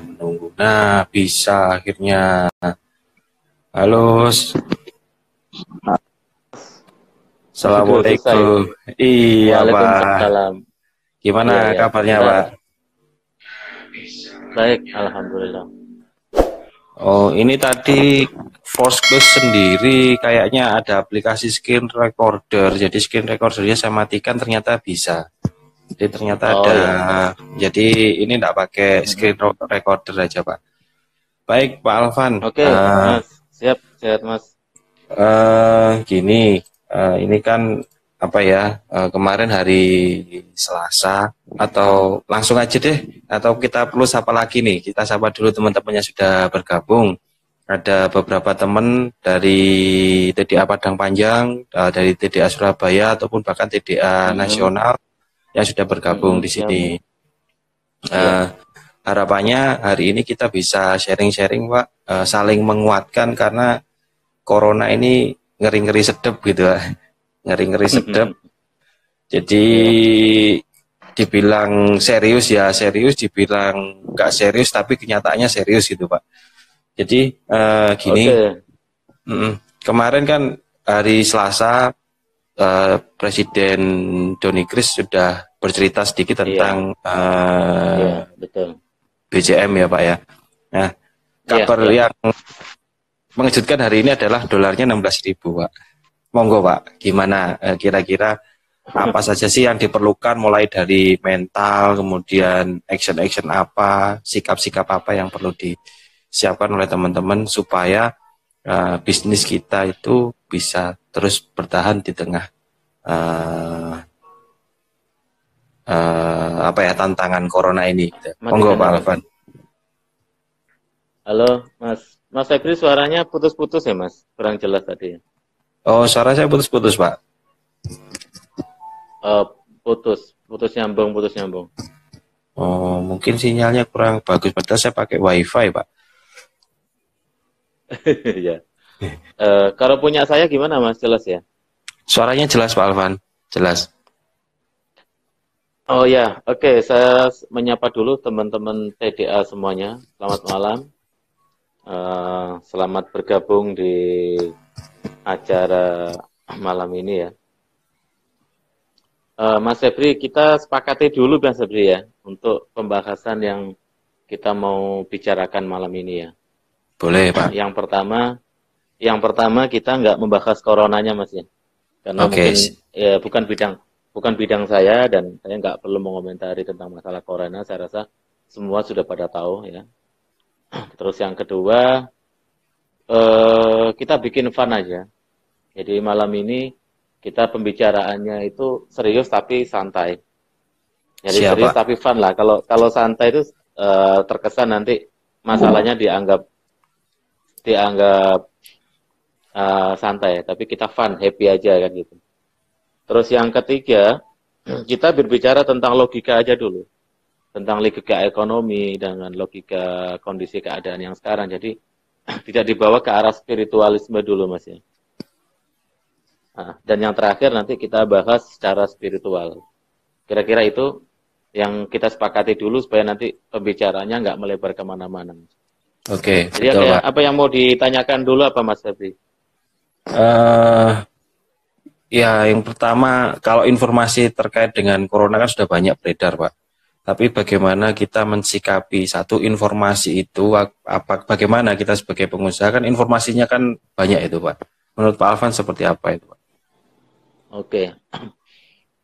Menunggu. Nah, bisa akhirnya. Halo. Assalamualaikum. Iya, Pak. Gimana ya, ya. kabarnya, Pak? Baik, alhamdulillah. Oh, ini tadi Force Close sendiri kayaknya ada aplikasi screen recorder. Jadi screen recordernya saya matikan ternyata bisa. Jadi ternyata oh, ada. Iya. Jadi ini tidak pakai screen recorder aja, Pak. Baik, Pak Alvan. Oke, okay, uh, Mas. Siap, sehat, Mas. Uh, gini, uh, ini kan apa ya uh, kemarin hari Selasa atau langsung aja deh atau kita perlu sapa lagi nih kita sapa dulu teman-teman yang sudah bergabung ada beberapa teman dari TDA Padang Panjang uh, dari TDA Surabaya ataupun bahkan TDA hmm. nasional yang sudah bergabung hmm, di sini ya. uh, harapannya hari ini kita bisa sharing-sharing pak uh, saling menguatkan karena corona ini ngeri-ngeri sedep gitu ngeri-ngeri sedap. Jadi dibilang serius ya serius, dibilang nggak serius tapi kenyataannya serius gitu pak. Jadi uh, gini, okay. mm, kemarin kan hari Selasa uh, Presiden Doni Kris sudah bercerita sedikit iya. tentang yeah. Uh, yeah, betul. BCM ya pak ya. Nah iya, kabar yeah, yeah. yang mengejutkan hari ini adalah dolarnya 16 ribu pak. Monggo Pak, gimana eh, kira-kira apa saja sih yang diperlukan mulai dari mental, kemudian action-action apa, sikap-sikap apa yang perlu disiapkan oleh teman-teman supaya uh, bisnis kita itu bisa terus bertahan di tengah uh, uh, apa ya tantangan corona ini. Monggo Pak Alvan. Halo Mas, Mas Febri suaranya putus-putus ya Mas, kurang jelas tadi. Oh, suara saya putus-putus, Pak. Uh, putus, putus nyambung, putus nyambung. Oh, mungkin sinyalnya kurang bagus. Padahal saya pakai WiFi, Pak. ya. Uh, kalau punya saya gimana, Mas? Jelas ya? Suaranya jelas, Pak Alvan. Jelas. Oh ya, oke. Okay. Saya menyapa dulu teman-teman TDA semuanya. Selamat malam. Uh, selamat bergabung di acara malam ini ya. Uh, Mas Febri, kita sepakati dulu Mas Febri ya, untuk pembahasan yang kita mau bicarakan malam ini ya. Boleh Pak. Yang pertama, yang pertama kita nggak membahas coronanya Mas ya, karena okay. mungkin ya bukan bidang bukan bidang saya dan saya nggak perlu mengomentari tentang masalah corona. Saya rasa semua sudah pada tahu ya. Terus yang kedua, uh, kita bikin fun aja. Jadi malam ini kita pembicaraannya itu serius tapi santai. Jadi Siapa? serius tapi fun lah. Kalau kalau santai itu uh, terkesan nanti masalahnya dianggap dianggap uh, santai, tapi kita fun, happy aja kan gitu. Terus yang ketiga, kita berbicara tentang logika aja dulu. Tentang logika ekonomi dengan logika kondisi keadaan yang sekarang. Jadi tidak dibawa ke arah spiritualisme dulu Mas ya. Nah, dan yang terakhir nanti kita bahas secara spiritual. Kira-kira itu yang kita sepakati dulu supaya nanti pembicaranya nggak melebar ke mana-mana. Oke. Okay, Jadi betul, apa yang mau ditanyakan dulu apa Mas Febri? Uh, ya, yang pertama kalau informasi terkait dengan corona kan sudah banyak beredar, Pak. Tapi bagaimana kita mensikapi satu informasi itu, apa bagaimana kita sebagai pengusaha kan informasinya kan banyak itu, Pak. Menurut Pak Alvan seperti apa itu, Pak? Oke.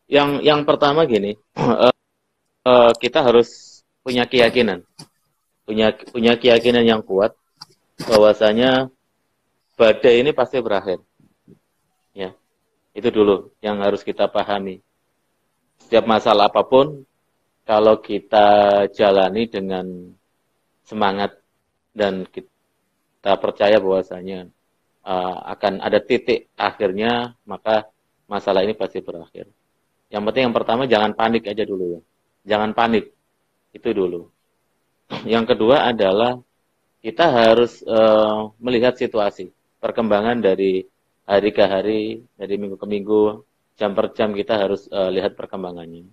Yang yang pertama gini, uh, uh, kita harus punya keyakinan, punya punya keyakinan yang kuat bahwasanya badai ini pasti berakhir. Ya, itu dulu yang harus kita pahami. Setiap masalah apa pun, kalau kita jalani dengan semangat dan kita percaya bahwasanya uh, akan ada titik akhirnya, maka masalah ini pasti berakhir. Yang penting yang pertama jangan panik aja dulu ya. Jangan panik. Itu dulu. Yang kedua adalah kita harus uh, melihat situasi, perkembangan dari hari ke hari, dari minggu ke minggu, jam per jam kita harus uh, lihat perkembangannya.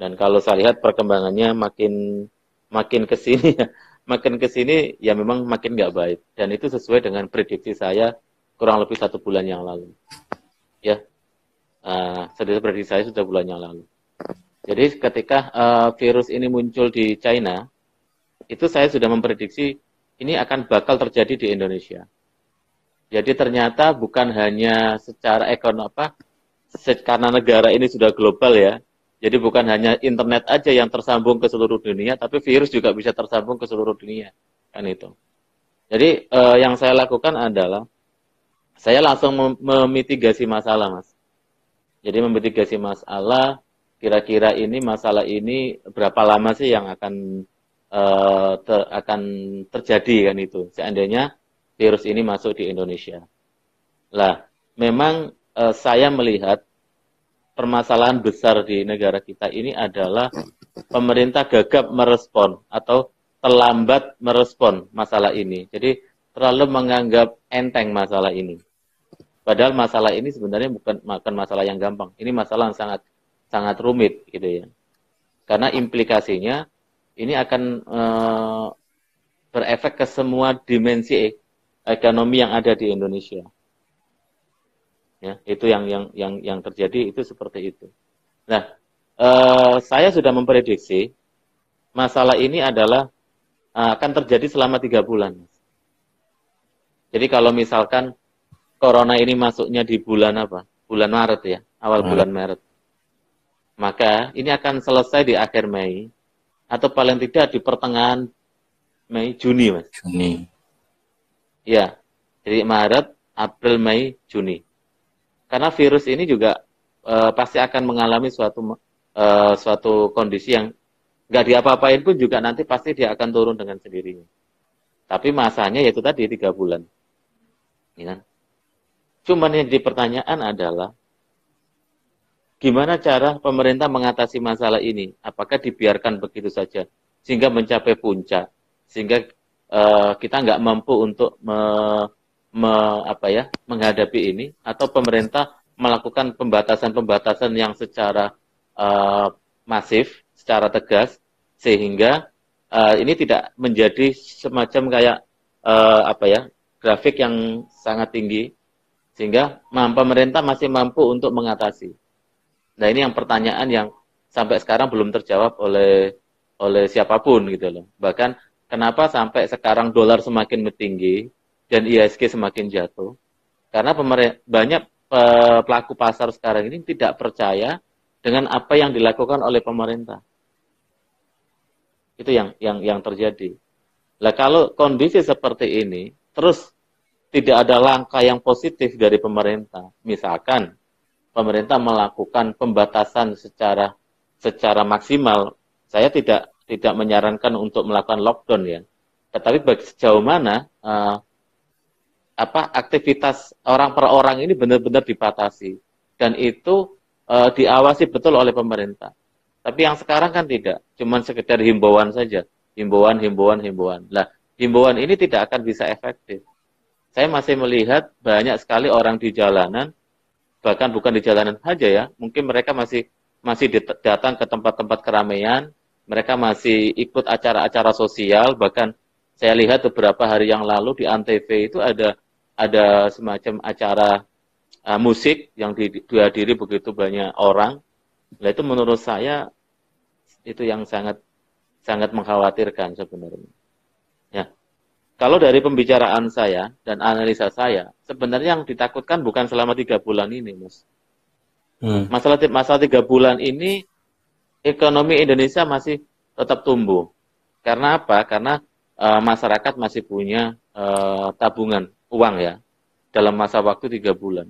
Dan kalau saya lihat perkembangannya makin makin ke sini makin ke sini ya memang makin nggak baik. Dan itu sesuai dengan prediksi saya kurang lebih satu bulan yang lalu. Ya, uh, prediksi saya sudah bulan yang lalu. Jadi ketika uh, virus ini muncul di China, itu saya sudah memprediksi ini akan bakal terjadi di Indonesia. Jadi ternyata bukan hanya secara ekonomi apa karena negara ini sudah global ya, jadi bukan hanya internet aja yang tersambung ke seluruh dunia, tapi virus juga bisa tersambung ke seluruh dunia. Kan itu. Jadi eh, yang saya lakukan adalah saya langsung memitigasi masalah, Mas. Jadi memitigasi masalah, kira-kira ini masalah ini berapa lama sih yang akan eh, ter, akan terjadi kan itu. Seandainya virus ini masuk di Indonesia. Lah, memang eh, saya melihat permasalahan besar di negara kita ini adalah pemerintah gagap merespon atau terlambat merespon masalah ini. Jadi terlalu menganggap enteng masalah ini. Padahal masalah ini sebenarnya bukan bukan masalah yang gampang. Ini masalah yang sangat sangat rumit gitu ya. Karena implikasinya ini akan e, berefek ke semua dimensi ekonomi yang ada di Indonesia. Ya, itu yang yang yang yang terjadi itu seperti itu. Nah, eh, saya sudah memprediksi masalah ini adalah uh, akan terjadi selama tiga bulan. Jadi kalau misalkan corona ini masuknya di bulan apa? Bulan Maret ya, awal Maret. bulan Maret. Maka ini akan selesai di akhir Mei atau paling tidak di pertengahan Mei Juni, Mas. Juni. Ya. Jadi Maret, April, Mei, Juni. Karena virus ini juga uh, pasti akan mengalami suatu uh, suatu kondisi yang nggak diapa-apain pun juga nanti pasti dia akan turun dengan sendirinya. Tapi masanya yaitu tadi tiga bulan. Ya. Kan? Cuman yang jadi pertanyaan adalah gimana cara pemerintah mengatasi masalah ini? Apakah dibiarkan begitu saja sehingga mencapai puncak, sehingga uh, kita nggak mampu untuk me me, apa ya menghadapi ini atau pemerintah melakukan pembatasan-pembatasan yang secara uh, masif, secara tegas sehingga uh, ini tidak menjadi semacam kayak uh, apa ya grafik yang sangat tinggi sehingga pemerintah masih mampu untuk mengatasi. Nah ini yang pertanyaan yang sampai sekarang belum terjawab oleh oleh siapa pun gitu loh. Bahkan kenapa sampai sekarang dolar semakin tinggi, dan ISG semakin jatuh karena banyak pelaku pasar sekarang ini tidak percaya dengan apa yang dilakukan oleh pemerintah. Itu yang yang yang terjadi. Lah kalau kondisi seperti ini terus tidak ada langkah yang positif dari pemerintah, misalkan pemerintah melakukan pembatasan secara secara maksimal, saya tidak tidak menyarankan untuk melakukan lockdown ya. Tetapi sejauh mana uh, apa aktivitas orang per orang ini benar-benar dibatasi dan itu e, diawasi betul oleh pemerintah. Tapi yang sekarang kan tidak, cuma sekedar himbauan saja, himbauan, himbauan, himbauan. Lah, himbauan ini tidak akan bisa efektif. Saya masih melihat banyak sekali orang di jalanan, bahkan bukan di jalanan saja ya, mungkin mereka masih masih datang ke tempat-tempat keramaian, mereka masih ikut acara-acara sosial, bahkan saya lihat beberapa hari yang lalu di Antv itu ada ada semacam acara uh, musik yang di, dihadiri begitu banyak orang. Nah itu menurut saya itu yang sangat sangat mengkhawatirkan sebenarnya. Ya. Kalau dari pembicaraan saya dan analisa saya, sebenarnya yang ditakutkan bukan selama tiga bulan ini, mas. Hmm. Masalah masalah tiga bulan ini ekonomi Indonesia masih tetap tumbuh. Karena apa? Karena uh, masyarakat masih punya uh, tabungan uang ya dalam masa waktu tiga bulan.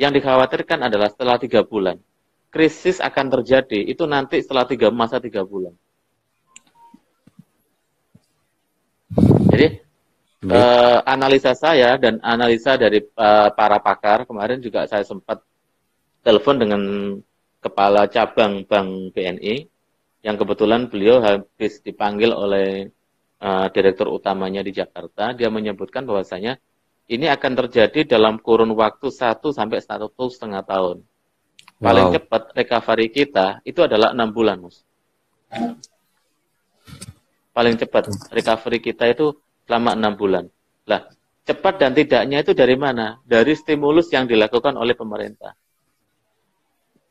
Yang dikhawatirkan adalah setelah tiga bulan, krisis akan terjadi itu nanti setelah tiga masa tiga bulan. Jadi eh, analisa saya dan analisa dari eh, para pakar kemarin juga saya sempat telepon dengan kepala cabang Bank BNI yang kebetulan beliau habis dipanggil oleh uh, direktur utamanya di Jakarta. Dia menyebutkan bahwasanya ini akan terjadi dalam kurun waktu 1 sampai satu setengah tahun. Paling wow. cepat recovery kita itu adalah enam bulan, Mas. Paling cepat recovery kita itu selama enam bulan. Lah, cepat dan tidaknya itu dari mana? Dari stimulus yang dilakukan oleh pemerintah.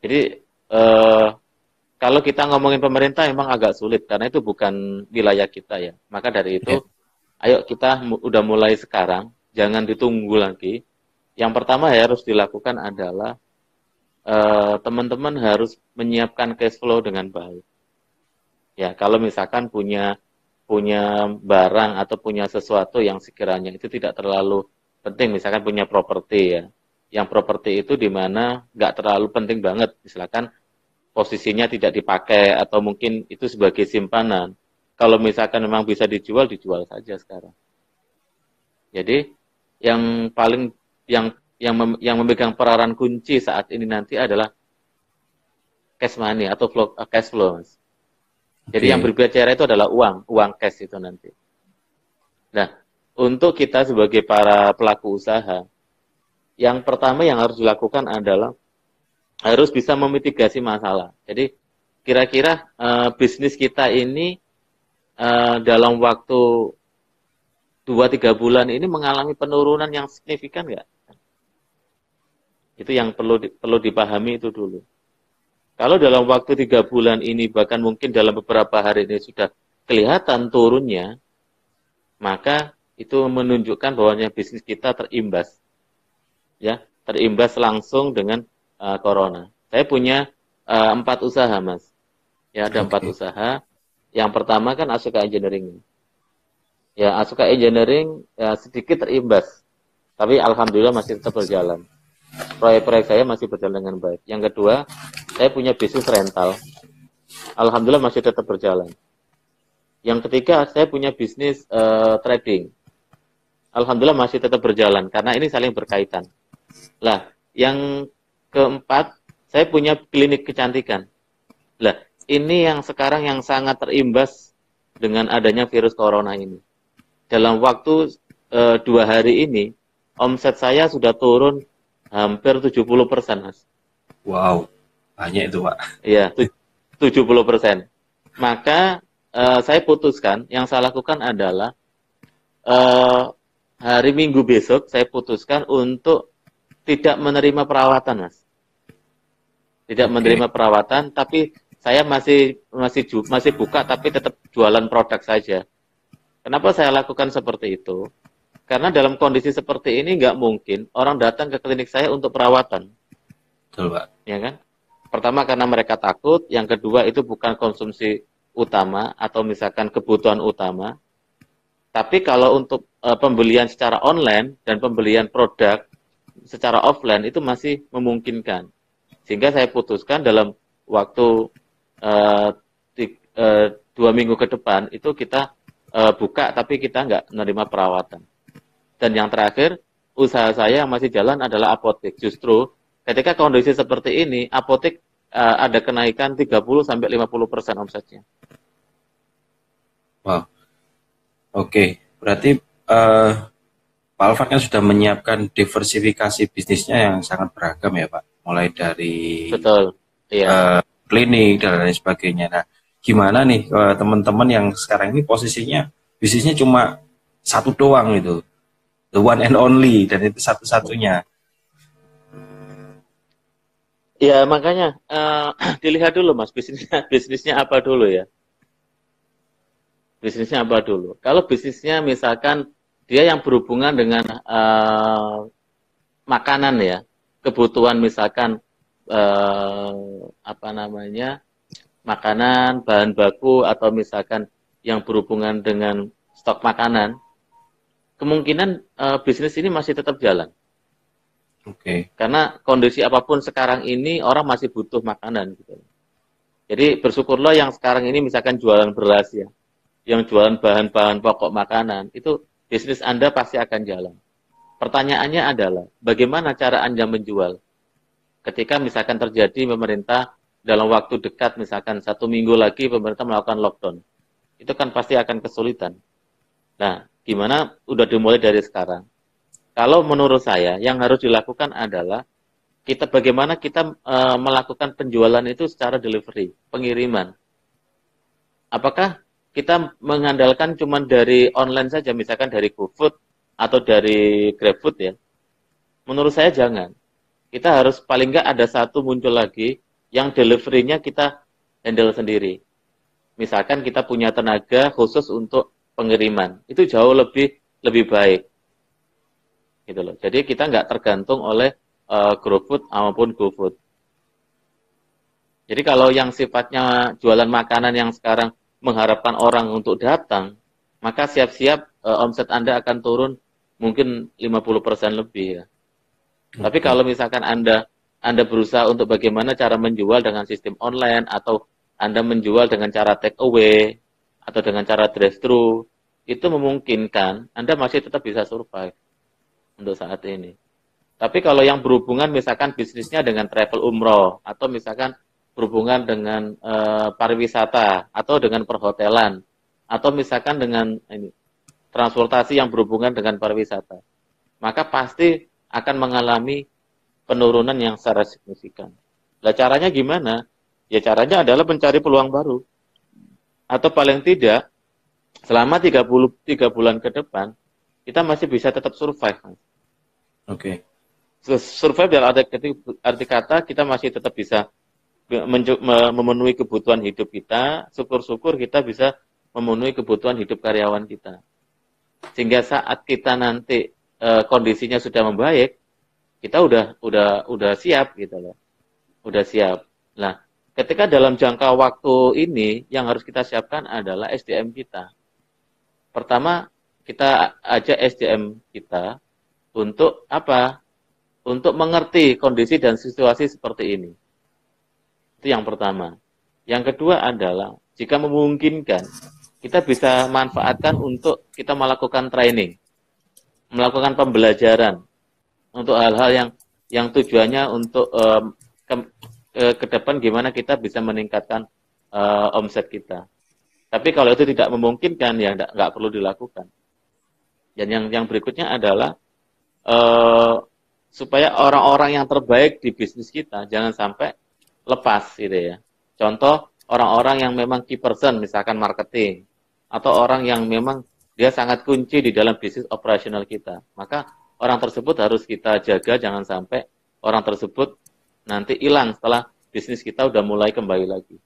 Jadi eh, kalau kita ngomongin pemerintah memang agak sulit karena itu bukan wilayah kita ya. Maka dari itu, yeah. ayo kita udah mulai sekarang, jangan ditunggu lagi. Yang pertama ya harus dilakukan adalah Eh, teman-teman uh, harus menyiapkan cash flow dengan baik. Ya, kalau misalkan punya punya barang atau punya sesuatu yang sekiranya itu tidak terlalu penting, misalkan punya properti ya, yang properti itu di mana nggak terlalu penting banget, misalkan posisinya tidak dipakai atau mungkin itu sebagai simpanan. Kalau misalkan memang bisa dijual, dijual saja sekarang. Jadi yang paling yang yang mem yang memegang peranan kunci saat ini nanti adalah cash money atau flow, cash flow. Jadi okay. yang berbicara itu adalah uang, uang cash itu nanti. Nah, untuk kita sebagai para pelaku usaha, yang pertama yang harus dilakukan adalah harus bisa memitigasi masalah. Jadi kira-kira uh, bisnis kita ini uh, dalam waktu 2-3 bulan ini mengalami penurunan yang signifikan nggak? Itu yang perlu perlu dipahami itu dulu. Kalau dalam waktu tiga bulan ini, bahkan mungkin dalam beberapa hari ini sudah kelihatan turunnya, maka itu menunjukkan bahwanya bisnis kita terimbas. Ya, terimbas langsung dengan uh, corona. Saya punya uh, empat usaha, Mas. Ya, ada okay. empat usaha. Yang pertama kan Asuka Engineering. Ya, Asuka Engineering ya, sedikit terimbas. Tapi alhamdulillah masih tetap berjalan proyek-proyek saya masih berjalan dengan baik. Yang kedua, saya punya bisnis rental. Alhamdulillah masih tetap berjalan. Yang ketiga, saya punya bisnis uh, trading. Alhamdulillah masih tetap berjalan karena ini saling berkaitan. Lah, yang keempat, saya punya klinik kecantikan. Lah, ini yang sekarang yang sangat terimbas dengan adanya virus corona ini. Dalam waktu uh, dua hari ini, omset saya sudah turun Hampir 70 persen. Wow, banyak itu, Pak. Iya, 70 persen. Maka uh, saya putuskan, yang saya lakukan adalah uh, hari Minggu besok saya putuskan untuk tidak menerima perawatan, Mas. Tidak okay. menerima perawatan, tapi saya masih masih masih buka tapi tetap jualan produk saja. Kenapa saya lakukan seperti itu? Karena dalam kondisi seperti ini nggak mungkin orang datang ke klinik saya untuk perawatan. Betul, Pak. Ya kan? Pertama karena mereka takut, yang kedua itu bukan konsumsi utama atau misalkan kebutuhan utama. Tapi kalau untuk e, pembelian secara online dan pembelian produk secara offline itu masih memungkinkan. Sehingga saya putuskan dalam waktu e, di, e, dua minggu ke depan itu kita e, buka tapi kita nggak menerima perawatan. Dan yang terakhir, usaha saya yang masih jalan adalah apotek. Justru ketika kondisi seperti ini, apotek uh, ada kenaikan 30 sampai 50 persen omsetnya. Wow. Oke, berarti uh, Pak Alvan kan sudah menyiapkan diversifikasi bisnisnya yang sangat beragam ya Pak. Mulai dari Betul. Iya. Uh, klinik dan lain sebagainya. Nah, gimana nih teman-teman yang sekarang ini posisinya bisnisnya cuma satu doang gitu the one and only dan itu satu-satunya. Ya makanya uh, dilihat dulu mas bisnisnya bisnisnya apa dulu ya. Bisnisnya apa dulu? Kalau bisnisnya misalkan dia yang berhubungan dengan uh, makanan ya, kebutuhan misalkan uh, apa namanya makanan, bahan baku atau misalkan yang berhubungan dengan stok makanan, kemungkinan uh, bisnis ini masih tetap jalan. Oke. Okay. Karena kondisi apa pun sekarang ini orang masih butuh makanan gitu. Jadi bersyukurlah yang sekarang ini misalkan jualan beras ya, yang jualan bahan-bahan pokok makanan, itu bisnis Anda pasti akan jalan. Pertanyaannya adalah bagaimana cara Anda menjual? Ketika misalkan terjadi pemerintah dalam waktu dekat misalkan satu minggu lagi pemerintah melakukan lockdown, itu kan pasti akan kesulitan. Nah, gimana udah dimulai dari sekarang. Kalau menurut saya yang harus dilakukan adalah kita bagaimana kita uh, melakukan penjualan itu secara delivery, pengiriman. Apakah kita mengandalkan cuma dari online saja, misalkan dari GoFood atau dari GrabFood ya? Menurut saya jangan. Kita harus paling nggak ada satu muncul lagi yang deliverynya kita handle sendiri. Misalkan kita punya tenaga khusus untuk pengiriman, itu jauh lebih lebih baik. Gitu loh. Jadi kita nggak tergantung oleh uh, GrowFood maupun GoFood. Jadi kalau yang sifatnya jualan makanan yang sekarang mengharapkan orang untuk datang, maka siap-siap uh, omset Anda akan turun mungkin 50% lebih ya. Tapi kalau misalkan Anda Anda berusaha untuk bagaimana cara menjual dengan sistem online atau Anda menjual dengan cara take away atau dengan cara drive thru, itu memungkinkan Anda masih tetap bisa survive untuk saat ini. Tapi kalau yang berhubungan misalkan bisnisnya dengan travel umroh atau misalkan berhubungan dengan e, pariwisata atau dengan perhotelan atau misalkan dengan ini transportasi yang berhubungan dengan pariwisata, maka pasti akan mengalami penurunan yang secara signifikan. Nah, caranya gimana? Ya caranya adalah mencari peluang baru. Atau paling tidak selama 30 3 bulan ke depan kita masih bisa tetap survive. Oke. Okay survive dalam arti, arti kata kita masih tetap bisa memenuhi kebutuhan hidup kita, syukur-syukur kita bisa memenuhi kebutuhan hidup karyawan kita. Sehingga saat kita nanti e, kondisinya sudah membaik, kita udah udah udah siap gitu loh. Udah siap. Nah, ketika dalam jangka waktu ini yang harus kita siapkan adalah SDM kita. Pertama, kita ajak SDM kita untuk apa? untuk mengerti kondisi dan situasi seperti ini. Itu yang pertama. Yang kedua adalah jika memungkinkan kita bisa manfaatkan untuk kita melakukan training, melakukan pembelajaran untuk hal-hal yang yang tujuannya untuk um, ke, ke, ke depan gimana kita bisa meningkatkan uh, omset kita. Tapi kalau itu tidak memungkinkan ya nggak perlu dilakukan. Dan yang yang berikutnya adalah uh, supaya orang-orang yang terbaik di bisnis kita jangan sampai lepas gitu ya. Contoh orang-orang yang memang key person misalkan marketing atau orang yang memang dia sangat kunci di dalam bisnis operasional kita. Maka orang tersebut harus kita jaga jangan sampai orang tersebut nanti hilang setelah bisnis kita udah mulai kembali lagi.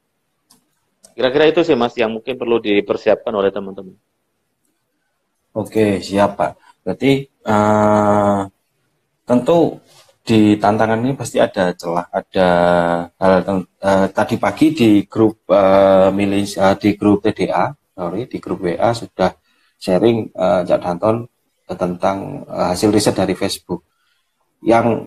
Kira-kira itu sih Mas yang mungkin perlu dipersiapkan oleh teman-teman. Oke, siap Pak. Berarti uh, tentu di tantangan ini pasti ada celah, ada hal uh, tadi pagi di grup uh, milih uh, di grup TDA, sorry di grup WA sudah sharing uh, Cak Danton tentang uh, hasil riset dari Facebook yang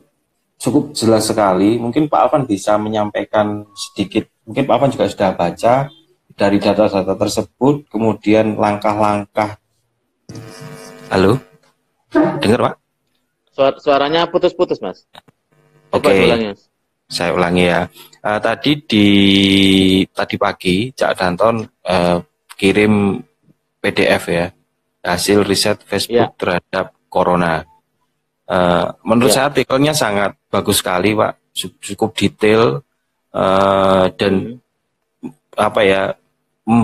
cukup jelas sekali. Mungkin Pak Alvan bisa menyampaikan sedikit, mungkin Pak Alvan juga sudah baca dari data-data tersebut, kemudian langkah-langkah. Halo, dengar Pak? Suar suaranya putus-putus, Mas. Oke. Okay. Saya ulangi ya. Uh, tadi di tadi pagi Cak Danton uh, kirim PDF ya hasil riset Facebook yeah. terhadap corona. Uh, menurut yeah. saya artikelnya sangat bagus sekali, Pak. Cukup detail uh, dan hmm. apa ya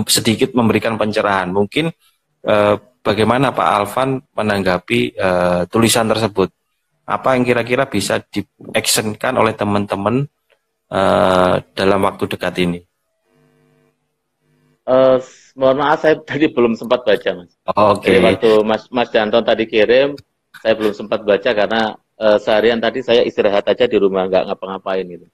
sedikit memberikan pencerahan. Mungkin uh, bagaimana Pak Alvan menanggapi uh, tulisan tersebut? apa yang kira-kira bisa diactionkan oleh teman-teman uh, dalam waktu dekat ini? Uh, mohon maaf saya tadi belum sempat baca mas. Oh, Oke. Okay. Jadi waktu Mas Mas Danton tadi kirim, saya belum sempat baca karena uh, seharian tadi saya istirahat aja di rumah nggak ngapa-ngapain gitu.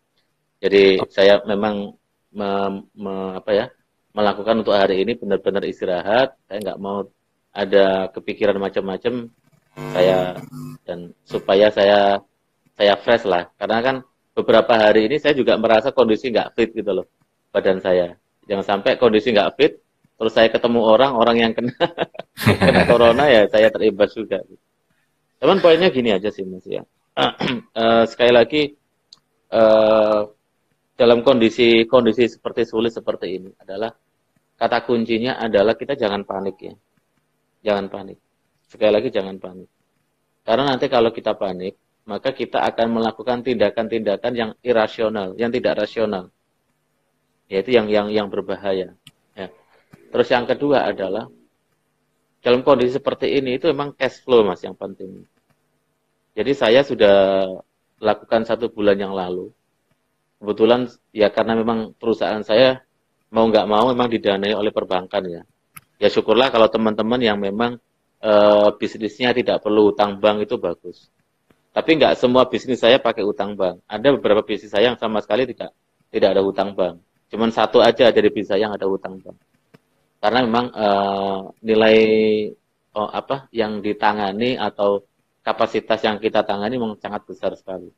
Jadi okay. saya memang me, me, apa ya melakukan untuk hari ini benar-benar istirahat. Saya nggak mau ada kepikiran macam-macam saya dan supaya saya saya fresh lah. Karena kan beberapa hari ini saya juga merasa kondisi nggak fit gitu loh badan saya. Jangan sampai kondisi nggak fit terus saya ketemu orang orang yang kena kena corona ya saya terimbas juga. Cuman poinnya gini aja sih mas ya. Uh, sekali lagi uh, dalam kondisi kondisi seperti sulit seperti ini adalah kata kuncinya adalah kita jangan panik ya jangan panik sekali lagi jangan panik. Karena nanti kalau kita panik, maka kita akan melakukan tindakan-tindakan yang irasional, yang tidak rasional. Yaitu yang yang yang berbahaya. Ya. Terus yang kedua adalah dalam kondisi seperti ini itu memang cash flow mas yang penting. Jadi saya sudah lakukan satu bulan yang lalu. Kebetulan ya karena memang perusahaan saya mau nggak mau memang didanai oleh perbankan ya. Ya syukurlah kalau teman-teman yang memang e, bisnisnya tidak perlu utang bank itu bagus. Tapi nggak semua bisnis saya pakai utang bank. Ada beberapa bisnis saya yang sama sekali tidak tidak ada utang bank. Cuman satu aja dari bisnis saya yang ada utang bank. Karena memang e, nilai oh, apa yang ditangani atau kapasitas yang kita tangani memang sangat besar sekali.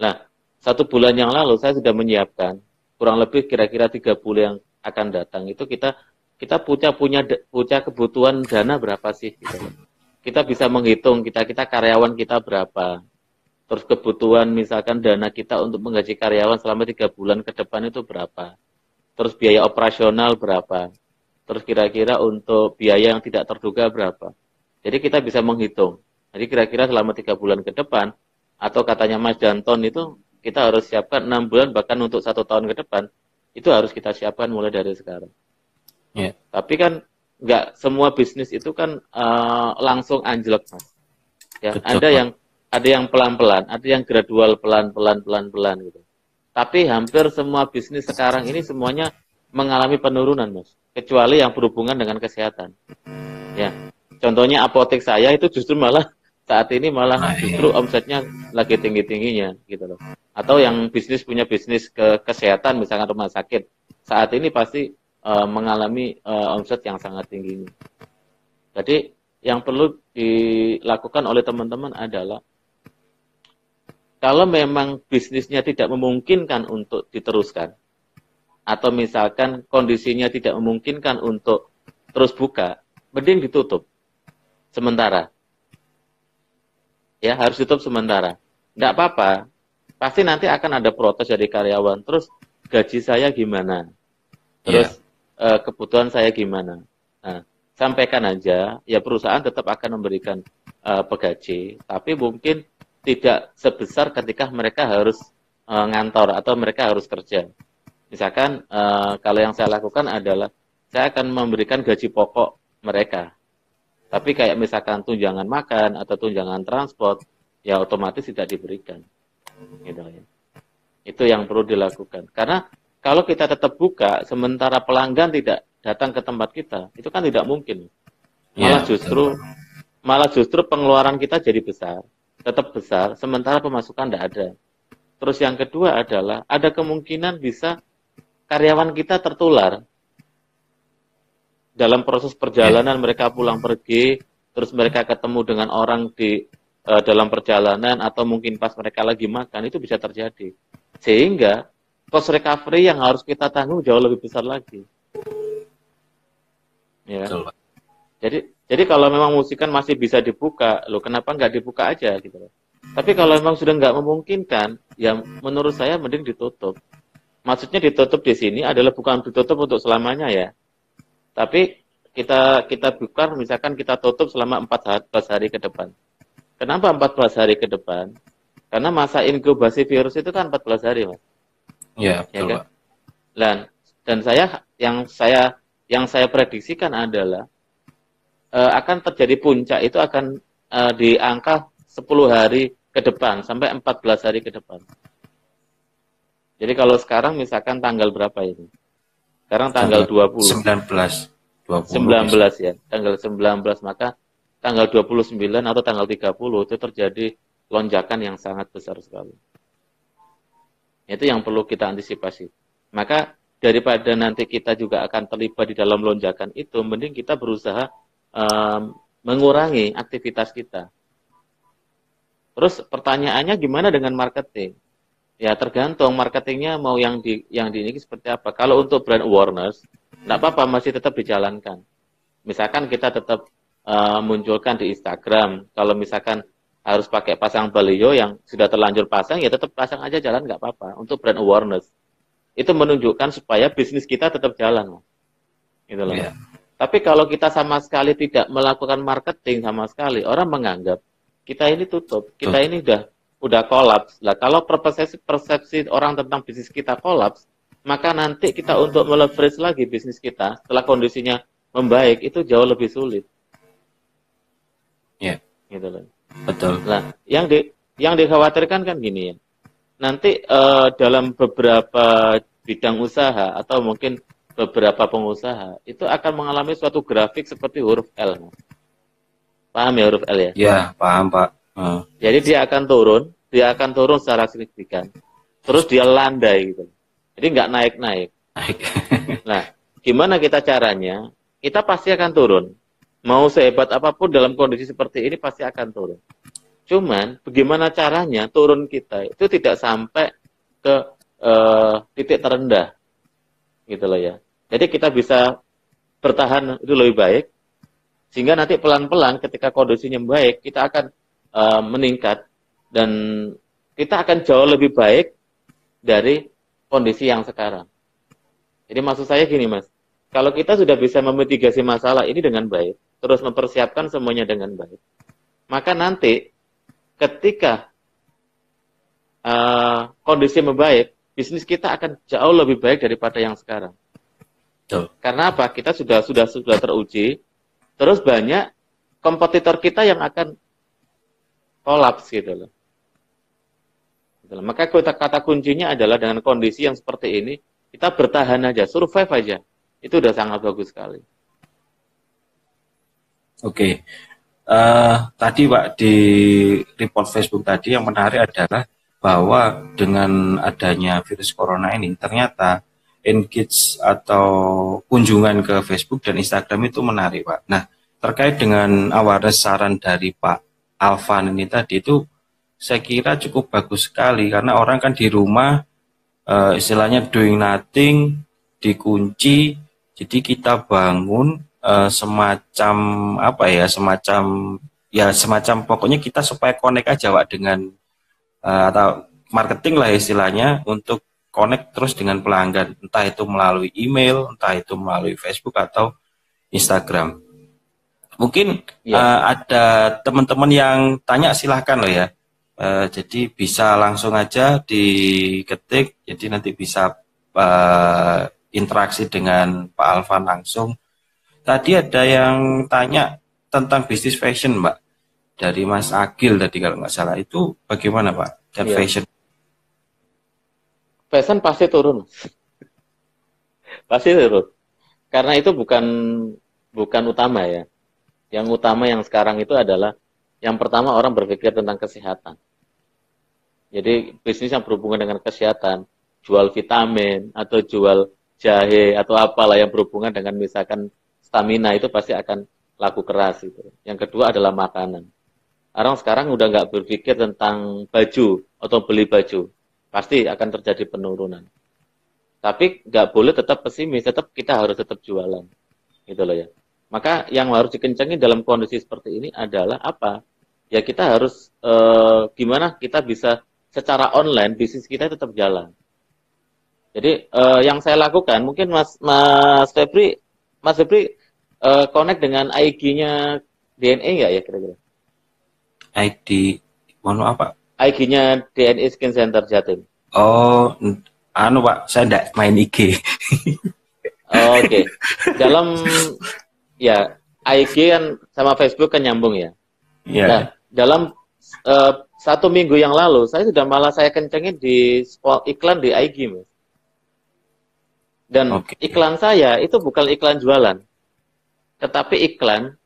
Nah, satu bulan yang lalu saya sudah menyiapkan kurang lebih kira-kira tiga bulan yang akan datang itu kita kita punya punya punya kebutuhan dana berapa sih? Gitu. kita bisa menghitung kita kita karyawan kita berapa. Terus kebutuhan misalkan dana kita untuk menggaji karyawan selama tiga bulan ke depan itu berapa. Terus biaya operasional berapa. Terus kira-kira untuk biaya yang tidak terduga berapa. Jadi kita bisa menghitung. Jadi kira-kira selama tiga bulan ke depan, atau katanya Mas Janton itu kita harus siapkan enam bulan bahkan untuk satu tahun ke depan, itu harus kita siapkan mulai dari sekarang. Yeah. Tapi kan nggak semua bisnis itu kan uh, langsung anjlok mas. Ya, Betul, ada yang ada yang pelan-pelan, ada yang gradual pelan-pelan pelan-pelan gitu. Tapi hampir semua bisnis sekarang ini semuanya mengalami penurunan mas, kecuali yang berhubungan dengan kesehatan. Ya, contohnya apotek saya itu justru malah saat ini malah ah, justru iya. omsetnya lagi tinggi-tingginya gitu loh. Atau yang bisnis punya bisnis ke kesehatan misalkan rumah sakit saat ini pasti uh, mengalami uh, omset yang sangat tinggi. Jadi yang perlu dilakukan oleh teman-teman adalah kalau memang bisnisnya tidak memungkinkan untuk diteruskan atau misalkan kondisinya tidak memungkinkan untuk terus buka, mending ditutup sementara ya harus tutup sementara. Nggak apa-apa, pasti nanti akan ada protes dari karyawan. Terus gaji saya gimana? Terus yeah. Uh, kebutuhan saya gimana? Nah, sampaikan aja, ya perusahaan tetap akan memberikan uh, pegaji, tapi mungkin tidak sebesar ketika mereka harus uh, ngantor atau mereka harus kerja. Misalkan uh, kalau yang saya lakukan adalah saya akan memberikan gaji pokok mereka tapi kayak misalkan tunjangan makan atau tunjangan transport, ya otomatis tidak diberikan. Gitu ya. Itu yang perlu dilakukan. Karena kalau kita tetap buka, sementara pelanggan tidak datang ke tempat kita, itu kan tidak mungkin. Malah ya, justru, betul. malah justru pengeluaran kita jadi besar, tetap besar, sementara pemasukan tidak ada. Terus yang kedua adalah ada kemungkinan bisa karyawan kita tertular dalam proses perjalanan mereka pulang pergi, terus mereka ketemu dengan orang di uh, dalam perjalanan atau mungkin pas mereka lagi makan itu bisa terjadi. Sehingga cost recovery yang harus kita tanggung jauh lebih besar lagi. Ya. Jadi jadi kalau memang musikan masih bisa dibuka, lo kenapa nggak dibuka aja gitu Tapi kalau memang sudah nggak memungkinkan, ya menurut saya mending ditutup. Maksudnya ditutup di sini adalah bukan ditutup untuk selamanya ya, tapi kita kita buka, misalkan kita tutup selama 14 hari ke depan. Kenapa 14 hari ke depan? Karena masa inkubasi virus itu kan 14 hari, Mas. Iya, ya, betul, kan? Dan dan saya yang saya yang saya prediksikan adalah uh, akan terjadi puncak itu akan uh, di angka 10 hari ke depan sampai 14 hari ke depan. Jadi kalau sekarang misalkan tanggal berapa ini? Sekarang tanggal 20. 19. 20 19 ya. Tanggal 19 maka tanggal 29 atau tanggal 30 itu terjadi lonjakan yang sangat besar sekali. Itu yang perlu kita antisipasi. Maka daripada nanti kita juga akan terlibat di dalam lonjakan itu, mending kita berusaha um, mengurangi aktivitas kita. Terus pertanyaannya gimana dengan marketing? Ya tergantung marketingnya mau yang di yang di ini seperti apa. Kalau untuk brand awareness, tidak apa-apa masih tetap dijalankan. Misalkan kita tetap uh, munculkan di Instagram. Kalau misalkan harus pakai pasang baliho yang sudah terlanjur pasang, ya tetap pasang aja jalan nggak apa-apa. Untuk brand awareness itu menunjukkan supaya bisnis kita tetap jalan, gitu loh. Yeah. Tapi kalau kita sama sekali tidak melakukan marketing sama sekali, orang menganggap kita ini tutup, kita ini udah udah kolaps. Lah kalau persepsi persepsi orang tentang bisnis kita kolaps, maka nanti kita untuk meleverage lagi bisnis kita setelah kondisinya membaik itu jauh lebih sulit. Ya. Yeah. Gitu loh. Betul. Nah, yang di yang dikhawatirkan kan gini ya. Nanti uh, dalam beberapa bidang usaha atau mungkin beberapa pengusaha itu akan mengalami suatu grafik seperti huruf L. Paham ya huruf L ya? Ya, paham Pak. Uh. Jadi dia akan turun, dia akan turun secara signifikan. Terus dia landai gitu. Jadi nggak naik-naik. nah, gimana kita caranya? Kita pasti akan turun. Mau sehebat apa pun dalam kondisi seperti ini pasti akan turun. Cuman bagaimana caranya turun kita itu tidak sampai ke uh, titik terendah. Gitu loh ya. Jadi kita bisa bertahan itu lebih baik sehingga nanti pelan-pelan ketika kondisinya baik kita akan uh, meningkat dan kita akan jauh lebih baik dari kondisi yang sekarang. Jadi maksud saya gini mas, kalau kita sudah bisa memitigasi masalah ini dengan baik, terus mempersiapkan semuanya dengan baik, maka nanti ketika uh, kondisi membaik, bisnis kita akan jauh lebih baik daripada yang sekarang. Tuh. Karena apa? Kita sudah sudah sudah teruji, terus banyak kompetitor kita yang akan kolaps gitu loh. Gitu Maka kata, kata kuncinya adalah dengan kondisi yang seperti ini, kita bertahan aja, survive aja. Itu udah sangat bagus sekali. Oke. Uh, tadi Pak di report Facebook tadi yang menarik adalah bahwa dengan adanya virus corona ini ternyata engage atau kunjungan ke Facebook dan Instagram itu menarik Pak. Nah terkait dengan awareness saran dari Pak Alvan ini tadi itu saya kira cukup bagus sekali karena orang kan di rumah uh, istilahnya doing nothing dikunci jadi kita bangun uh, semacam apa ya semacam ya semacam pokoknya kita supaya connect aja Pak dengan uh, atau marketing lah istilahnya untuk connect terus dengan pelanggan entah itu melalui email entah itu melalui Facebook atau Instagram mungkin ya. uh, ada teman-teman yang tanya silahkan loh ya Uh, jadi bisa langsung aja diketik, jadi nanti bisa uh, interaksi dengan Pak Alvan langsung. Tadi ada yang tanya tentang bisnis fashion, Mbak, dari Mas Agil tadi kalau nggak salah. Itu bagaimana, Pak? Dan ya. fashion? Fashion pasti turun, pasti turun. Karena itu bukan bukan utama ya. Yang utama yang sekarang itu adalah yang pertama orang berpikir tentang kesehatan. Jadi bisnis yang berhubungan dengan kesehatan, jual vitamin atau jual jahe atau apalah yang berhubungan dengan misalkan stamina itu pasti akan laku keras itu. Yang kedua adalah makanan. Orang sekarang udah nggak berpikir tentang baju atau beli baju, pasti akan terjadi penurunan. Tapi nggak boleh tetap pesimis, tetap kita harus tetap jualan, gitu loh ya. Maka yang harus dikencangin dalam kondisi seperti ini adalah apa? ya kita harus uh, gimana kita bisa secara online bisnis kita tetap jalan. Jadi uh, yang saya lakukan mungkin Mas Mas Febri Mas Febri uh, connect dengan IG-nya DNA nggak ya kira-kira? ID mana apa? IG-nya DNA Skin Center Jatim. Oh, anu Pak, saya enggak main IG. oh, Oke. Okay. Dalam ya IG kan sama Facebook kan nyambung ya. Yeah. Nah, dalam uh, satu minggu yang lalu, saya sudah malah saya kencengin di iklan di IG, mas. Dan okay. iklan saya itu bukan iklan jualan, tetapi iklan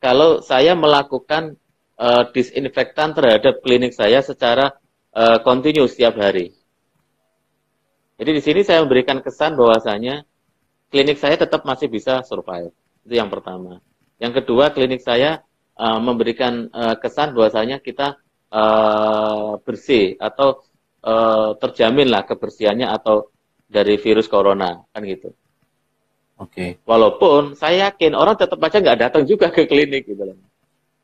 kalau saya melakukan uh, disinfektan terhadap klinik saya secara uh, kontinu setiap hari. Jadi di sini saya memberikan kesan bahwasanya klinik saya tetap masih bisa survive. Itu yang pertama. Yang kedua, klinik saya uh, memberikan uh, kesan bahwasanya kita uh, bersih atau uh, terjaminlah kebersihannya atau dari virus corona kan gitu. Oke. Okay. Walaupun saya yakin orang tetap aja nggak datang juga ke klinik gitu loh.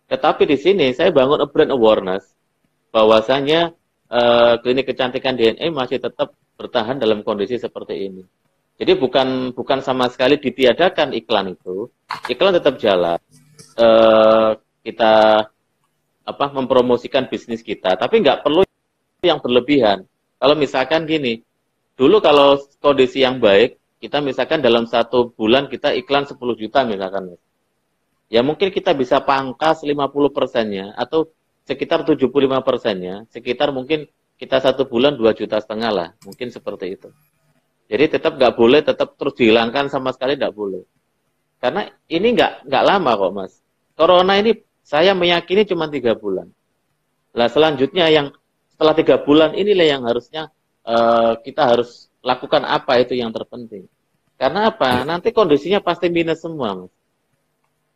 Tetapi di sini saya bangun a brand awareness bahwasanya uh, klinik kecantikan DNA masih tetap bertahan dalam kondisi seperti ini. Jadi bukan bukan sama sekali ditiadakan iklan itu, iklan tetap jalan. Uh, kita apa mempromosikan bisnis kita, tapi nggak perlu yang berlebihan. Kalau misalkan gini, dulu kalau kondisi yang baik, kita misalkan dalam satu bulan kita iklan 10 juta misalkan. Ya mungkin kita bisa pangkas 50 persennya atau sekitar 75 persennya, sekitar mungkin kita satu bulan 2 juta setengah lah, mungkin seperti itu. Jadi tetap nggak boleh, tetap terus dihilangkan sama sekali nggak boleh. Karena ini nggak nggak lama kok mas. Corona ini saya meyakini cuma tiga bulan. Lah selanjutnya yang setelah tiga bulan inilah yang harusnya uh, kita harus lakukan apa itu yang terpenting. Karena apa? Nanti kondisinya pasti minus semua.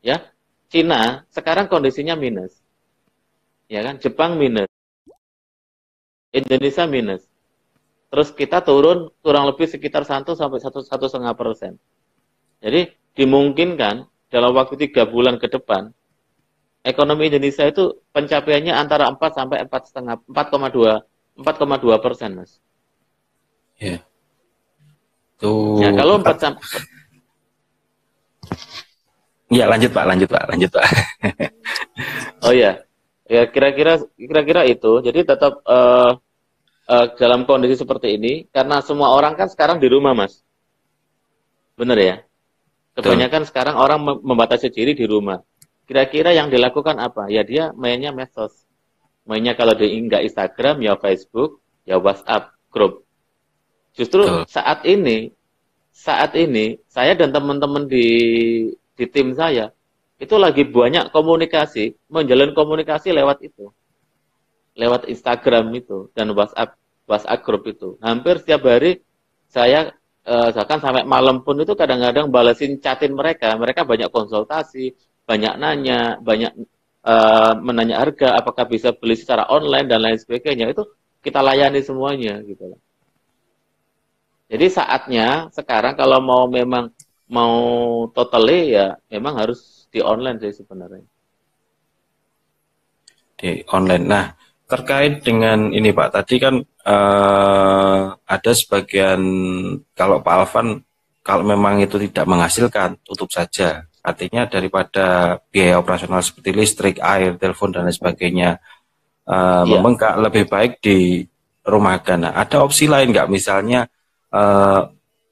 Ya, Cina sekarang kondisinya minus, ya kan? Jepang minus, Indonesia minus. Terus kita turun kurang lebih sekitar 1 sampai satu setengah persen. Jadi dimungkinkan dalam waktu tiga bulan ke depan ekonomi Indonesia itu pencapaiannya antara 4 sampai empat setengah 4,2 4,2 persen mas. Ya. Tuh. Ya kalau 4 sampai Ya lanjut pak, lanjut pak, lanjut pak. oh ya, ya kira-kira kira-kira itu. Jadi tetap uh, uh, dalam kondisi seperti ini karena semua orang kan sekarang di rumah mas. Benar ya? Kebanyakan Betul. sekarang orang membatasi diri di rumah. Kira-kira yang dilakukan apa? Ya dia mainnya medsos. Mainnya kalau dia nggak Instagram ya Facebook ya WhatsApp grup justru Betul. saat ini saat ini saya dan teman-teman di di tim saya itu lagi banyak komunikasi menjalin komunikasi lewat itu lewat Instagram itu dan WhatsApp WhatsApp grup itu. Hampir setiap hari saya eh, bahkan sampai malam pun itu kadang-kadang balesin chatin mereka. Mereka banyak konsultasi, banyak nanya, banyak eh, menanya harga, apakah bisa beli secara online dan lain sebagainya. Itu kita layani semuanya gitu Jadi saatnya sekarang kalau mau memang mau totally ya memang harus di online sih sebenarnya. Di online. Nah, terkait dengan ini Pak, tadi kan uh, ada sebagian kalau Pak Alvan kalau memang itu tidak menghasilkan tutup saja. Artinya daripada biaya operasional seperti listrik, air, telepon dan lain sebagainya uh, ya. membengkak lebih baik di rumah Nah, ada opsi lain nggak misalnya uh,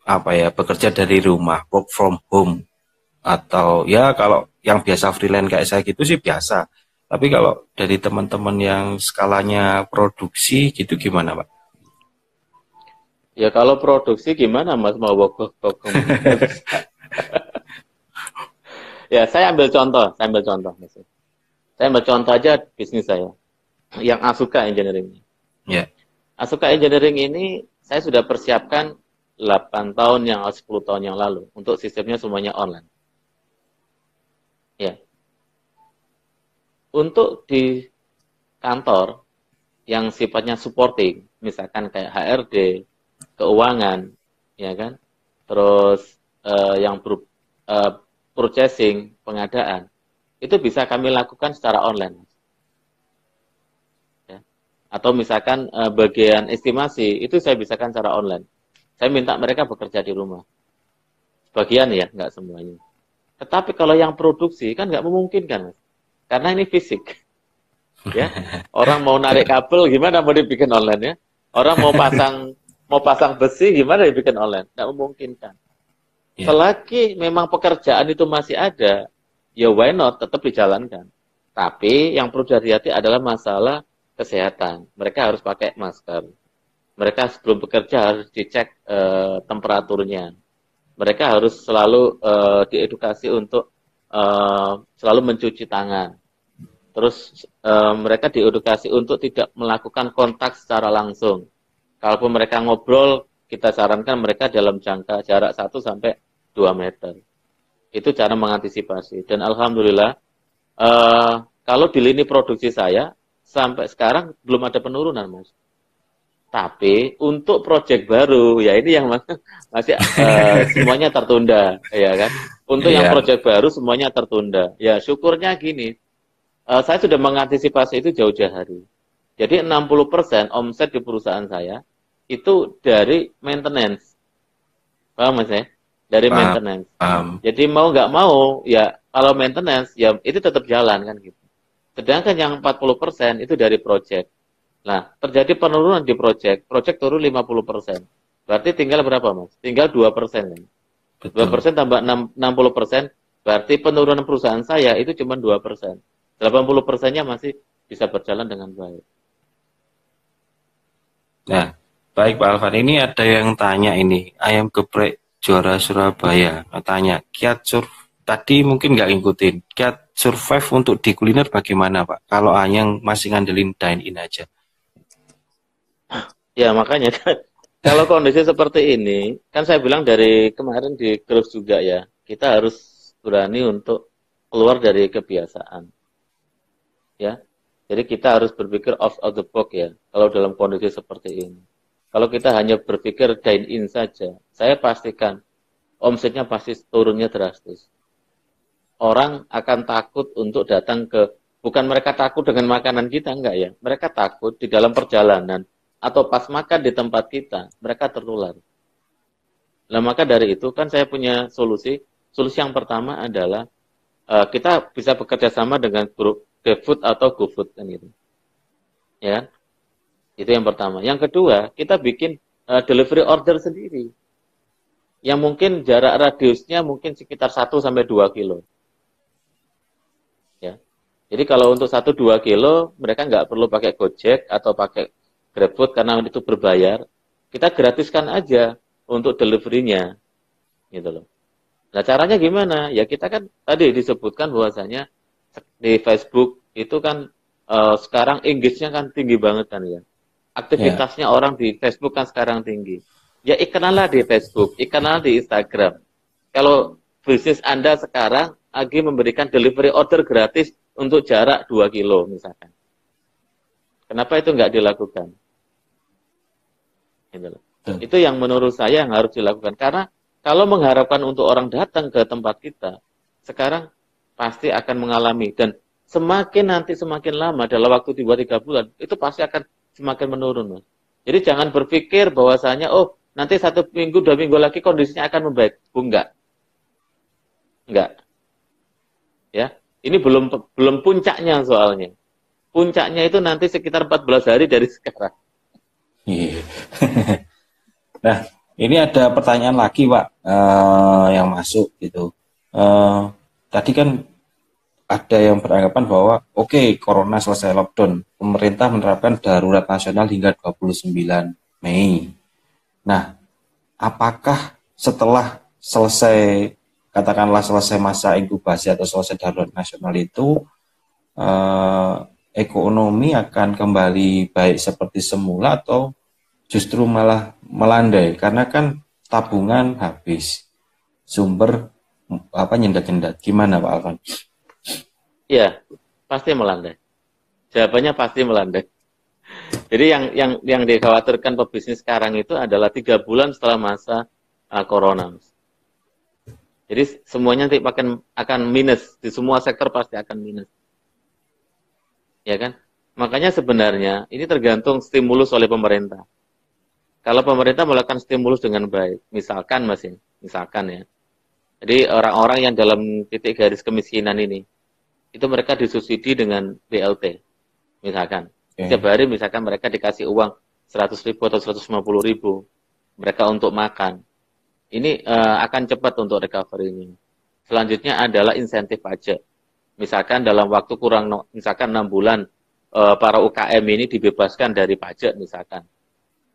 apa ya bekerja dari rumah, work from home atau ya kalau yang biasa freelance kayak saya gitu sih biasa tapi kalau dari teman-teman yang skalanya produksi gitu gimana Pak? Ya kalau produksi gimana Mas mau bokok Ya saya ambil contoh, saya ambil contoh Mas. Saya ambil contoh aja bisnis saya yang Asuka Engineering. Ya. Yeah. Asuka Engineering ini saya sudah persiapkan 8 tahun yang 10 tahun yang lalu untuk sistemnya semuanya online. Ya untuk di kantor yang sifatnya supporting, misalkan kayak HRD, keuangan, ya kan, terus uh, yang ber, uh, purchasing, pengadaan, itu bisa kami lakukan secara online. Atau misalkan uh, bagian estimasi, itu saya bisakan secara online. Saya minta mereka bekerja di rumah. Sebagian ya, nggak semuanya. Tetapi kalau yang produksi kan nggak memungkinkan, mas karena ini fisik. Ya, orang mau narik kabel gimana mau dibikin online ya? Orang mau pasang mau pasang besi gimana dibikin online? Tidak memungkinkan. Yeah. Selagi memang pekerjaan itu masih ada, ya why not tetap dijalankan. Tapi yang perlu dihati-hati adalah masalah kesehatan. Mereka harus pakai masker. Mereka sebelum bekerja harus dicek uh, temperaturnya. Mereka harus selalu uh, diedukasi untuk uh, selalu mencuci tangan. Terus uh, mereka diedukasi untuk tidak melakukan kontak secara langsung. Kalaupun mereka ngobrol, kita sarankan mereka dalam jangka jarak 1 sampai 2 meter. Itu cara mengantisipasi. Dan alhamdulillah, uh, kalau di lini produksi saya sampai sekarang belum ada penurunan, Mas. Tapi untuk proyek baru, ya ini yang masih uh, semuanya tertunda, ya kan? Untuk yeah. yang iya. proyek baru semuanya tertunda. Ya syukurnya gini, uh, saya sudah mengantisipasi itu jauh-jauh hari. Jadi 60% omset di perusahaan saya itu dari maintenance. Paham mas ya? Dari paham, maintenance. Paham. Jadi mau nggak mau, ya kalau maintenance, ya itu tetap jalan kan gitu. Sedangkan yang 40% itu dari project Nah, terjadi penurunan di project, project turun 50%. Berarti tinggal berapa, Mas? Tinggal 2%. Kan? Betul. 2% tambah 6, 60%, berarti penurunan perusahaan saya itu cuma 2%. 80%-nya masih bisa berjalan dengan baik. Nah, baik Pak Alvan, ini ada yang tanya ini, ayam geprek juara Surabaya, tanya, kiat sur tadi mungkin nggak ngikutin, kiat survive untuk di kuliner bagaimana Pak? Kalau yang masih ngandelin dine-in aja. Ya makanya kan, kalau kondisi seperti ini, kan saya bilang dari kemarin di grup juga ya, kita harus berani untuk keluar dari kebiasaan. Ya, jadi kita harus berpikir off of the box ya, kalau dalam kondisi seperti ini. Kalau kita hanya berpikir dine in saja, saya pastikan omsetnya pasti turunnya drastis. Orang akan takut untuk datang ke, bukan mereka takut dengan makanan kita, enggak ya. Mereka takut di dalam perjalanan atau pas makan di tempat kita, mereka tertular. Nah maka dari itu kan saya punya solusi. Solusi yang pertama adalah uh, kita bisa bekerja sama dengan grup GoFood atau GoFood kan gitu. Ya? Itu yang pertama. Yang kedua, kita bikin uh, delivery order sendiri. Yang mungkin jarak radiusnya mungkin sekitar 1 sampai 2 kilo. Jadi kalau untuk 1 2 kilo mereka nggak perlu pakai Gojek atau pakai GrabFood karena itu berbayar. Kita gratiskan aja untuk deliverynya. Gitu loh. Nah, caranya gimana? Ya kita kan tadi disebutkan bahwasanya di Facebook itu kan uh, sekarang engage-nya kan tinggi banget kan ya. Aktivitasnya yeah. orang di Facebook kan sekarang tinggi. Ya iklanlah di Facebook, iklanlah di Instagram. Kalau bisnis Anda sekarang lagi memberikan delivery order gratis untuk jarak 2 kilo misalkan. Kenapa itu nggak dilakukan? Gitu hmm. Itu yang menurut saya yang harus dilakukan. Karena kalau mengharapkan untuk orang datang ke tempat kita, sekarang pasti akan mengalami dan semakin nanti semakin lama dalam waktu 2-3 bulan itu pasti akan semakin menurun mas. Jadi jangan berpikir bahwasanya oh nanti satu minggu dua minggu lagi kondisinya akan membaik. Bu, enggak, enggak. Ya, ini belum belum puncaknya soalnya. Puncaknya itu nanti sekitar 14 hari dari sekarang. Iya. nah, ini ada pertanyaan lagi, Pak, uh, yang masuk gitu. Uh, tadi kan ada yang beranggapan bahwa oke okay, corona selesai lockdown, pemerintah menerapkan darurat nasional hingga 29 Mei. Nah, apakah setelah selesai katakanlah selesai masa inkubasi atau selesai darurat nasional itu eh, ekonomi akan kembali baik seperti semula atau justru malah melandai karena kan tabungan habis sumber apa nyendat-nyendat. Gimana Pak Alvan? Iya, pasti melandai. Jawabannya pasti melandai. Jadi yang yang yang dikhawatirkan pebisnis sekarang itu adalah tiga bulan setelah masa uh, corona. Jadi semuanya nanti akan akan minus di semua sektor pasti akan minus. Ya kan? Makanya sebenarnya ini tergantung stimulus oleh pemerintah. Kalau pemerintah melakukan stimulus dengan baik, misalkan masih, misalkan ya, jadi orang-orang yang dalam titik garis kemiskinan ini, itu mereka disubsidi dengan BLT, misalkan. Okay. Setiap hari misalkan mereka dikasih uang 100 ribu atau 150 ribu, mereka untuk makan. Ini uh, akan cepat untuk recovery ini. Selanjutnya adalah insentif pajak. Misalkan dalam waktu kurang, misalkan 6 bulan, uh, para UKM ini dibebaskan dari pajak misalkan.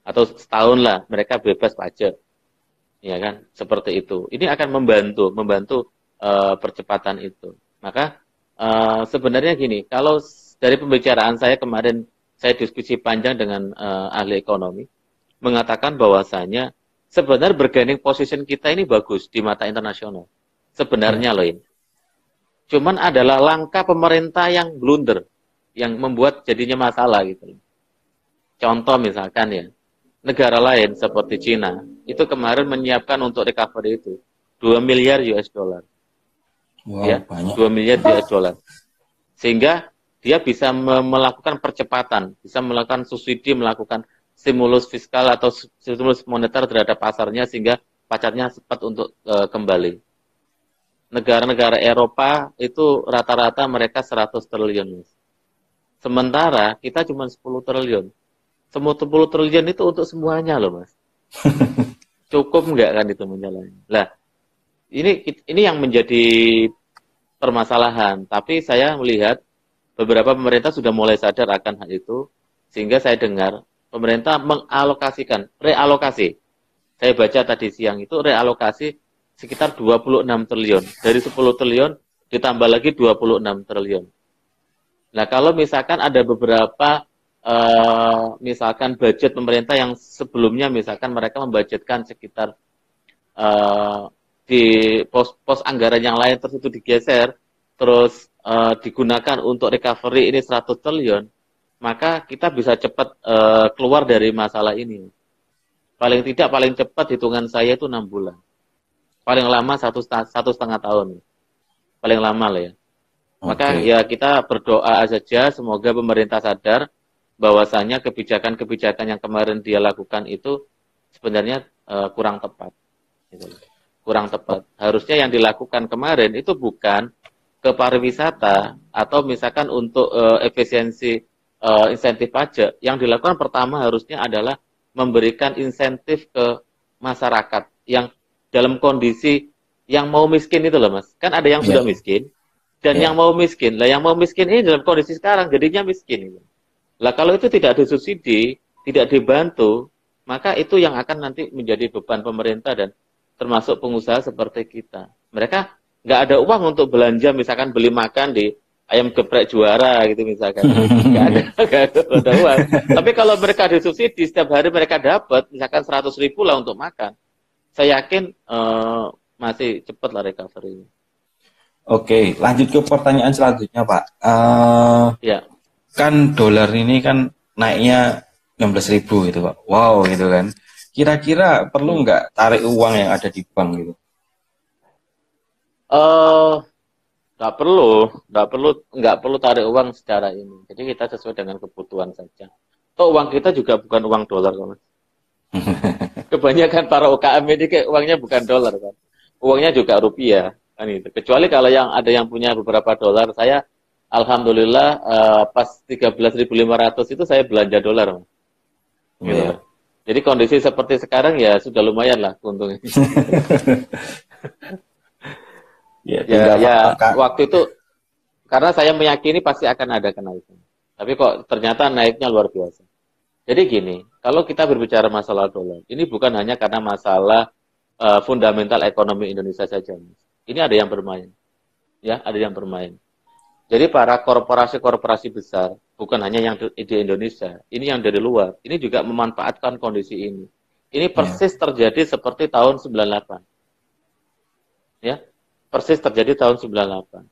Atau setahun lah mereka bebas pajak ya kan seperti itu ini akan membantu membantu uh, percepatan itu maka uh, sebenarnya gini kalau dari pembicaraan saya kemarin saya diskusi panjang dengan uh, ahli ekonomi mengatakan bahwasanya sebenarnya bergaining position kita ini bagus di mata internasional sebenarnya loh ini cuman adalah langkah pemerintah yang blunder yang membuat jadinya masalah gitu contoh misalkan ya negara lain seperti Cina itu kemarin menyiapkan untuk recovery itu 2 miliar US dollar. Wow, ya, banyak. 2 miliar US dollar. Sehingga dia bisa melakukan percepatan, bisa melakukan subsidi, melakukan stimulus fiskal atau stimulus moneter terhadap pasarnya sehingga pacarnya cepat untuk uh, kembali. Negara-negara Eropa itu rata-rata mereka 100 triliun. Sementara kita cuma 10 triliun semua 10 triliun itu untuk semuanya loh mas. Cukup nggak kan itu menjalani? Lah, ini ini yang menjadi permasalahan. Tapi saya melihat beberapa pemerintah sudah mulai sadar akan hal itu, sehingga saya dengar pemerintah mengalokasikan, realokasi. Saya baca tadi siang itu realokasi sekitar 26 triliun. Dari 10 triliun ditambah lagi 26 triliun. Nah, kalau misalkan ada beberapa uh, misalkan budget pemerintah yang sebelumnya misalkan mereka membudgetkan sekitar uh, di pos-pos anggaran yang lain terus itu digeser terus uh, digunakan untuk recovery ini 100 triliun maka kita bisa cepat uh, keluar dari masalah ini paling tidak paling cepat hitungan saya itu enam bulan paling lama satu satu setengah tahun paling lama lah ya maka okay. ya kita berdoa saja semoga pemerintah sadar bahwasanya kebijakan-kebijakan yang kemarin dia lakukan itu sebenarnya uh, kurang tepat. Gitu. Kurang tepat. Harusnya yang dilakukan kemarin itu bukan ke pariwisata atau misalkan untuk uh, efisiensi uh, insentif pajak. Yang dilakukan pertama harusnya adalah memberikan insentif ke masyarakat yang dalam kondisi yang mau miskin itu loh mas. Kan ada yang yeah. sudah miskin dan yeah. yang mau miskin. Lah yang mau miskin ini dalam kondisi sekarang jadinya miskin. Gitu. Lah kalau itu tidak disubsidi, tidak dibantu, maka itu yang akan nanti menjadi beban pemerintah dan termasuk pengusaha seperti kita. Mereka nggak ada uang untuk belanja, misalkan beli makan di ayam geprek juara gitu misalkan. Nggak ada, nggak ada, uang. Tapi kalau mereka disubsidi, setiap hari mereka dapat misalkan 100 ribu lah untuk makan. Saya yakin uh, masih cepat lah recovery. Oke, lanjut ke pertanyaan selanjutnya Pak. Uh, ya kan dolar ini kan naiknya 16 ribu gitu pak wow gitu kan kira-kira perlu nggak tarik uang yang ada di bank gitu uh, nggak perlu nggak perlu nggak perlu tarik uang secara ini jadi kita sesuai dengan kebutuhan saja toh uang kita juga bukan uang dolar kan kebanyakan para UKM ini kayak uangnya bukan dolar kan uangnya juga rupiah kan itu kecuali kalau yang ada yang punya beberapa dolar saya alhamdulillah uh, pas 13.500 itu saya belanja dolar. Gitu. Yeah. Jadi kondisi seperti sekarang ya sudah lumayan lah untungnya. ya, ya, ya waktu itu karena saya meyakini pasti akan ada kenaikan. Tapi kok ternyata naiknya luar biasa. Jadi gini, kalau kita berbicara masalah dolar, ini bukan hanya karena masalah uh, fundamental ekonomi Indonesia saja. Ini ada yang bermain. Ya, ada yang bermain. Jadi para korporasi-korporasi besar, bukan hanya yang di Indonesia, ini yang dari luar, ini juga memanfaatkan kondisi ini. Ini ya. persis terjadi seperti tahun 98. Ya, persis terjadi tahun 98.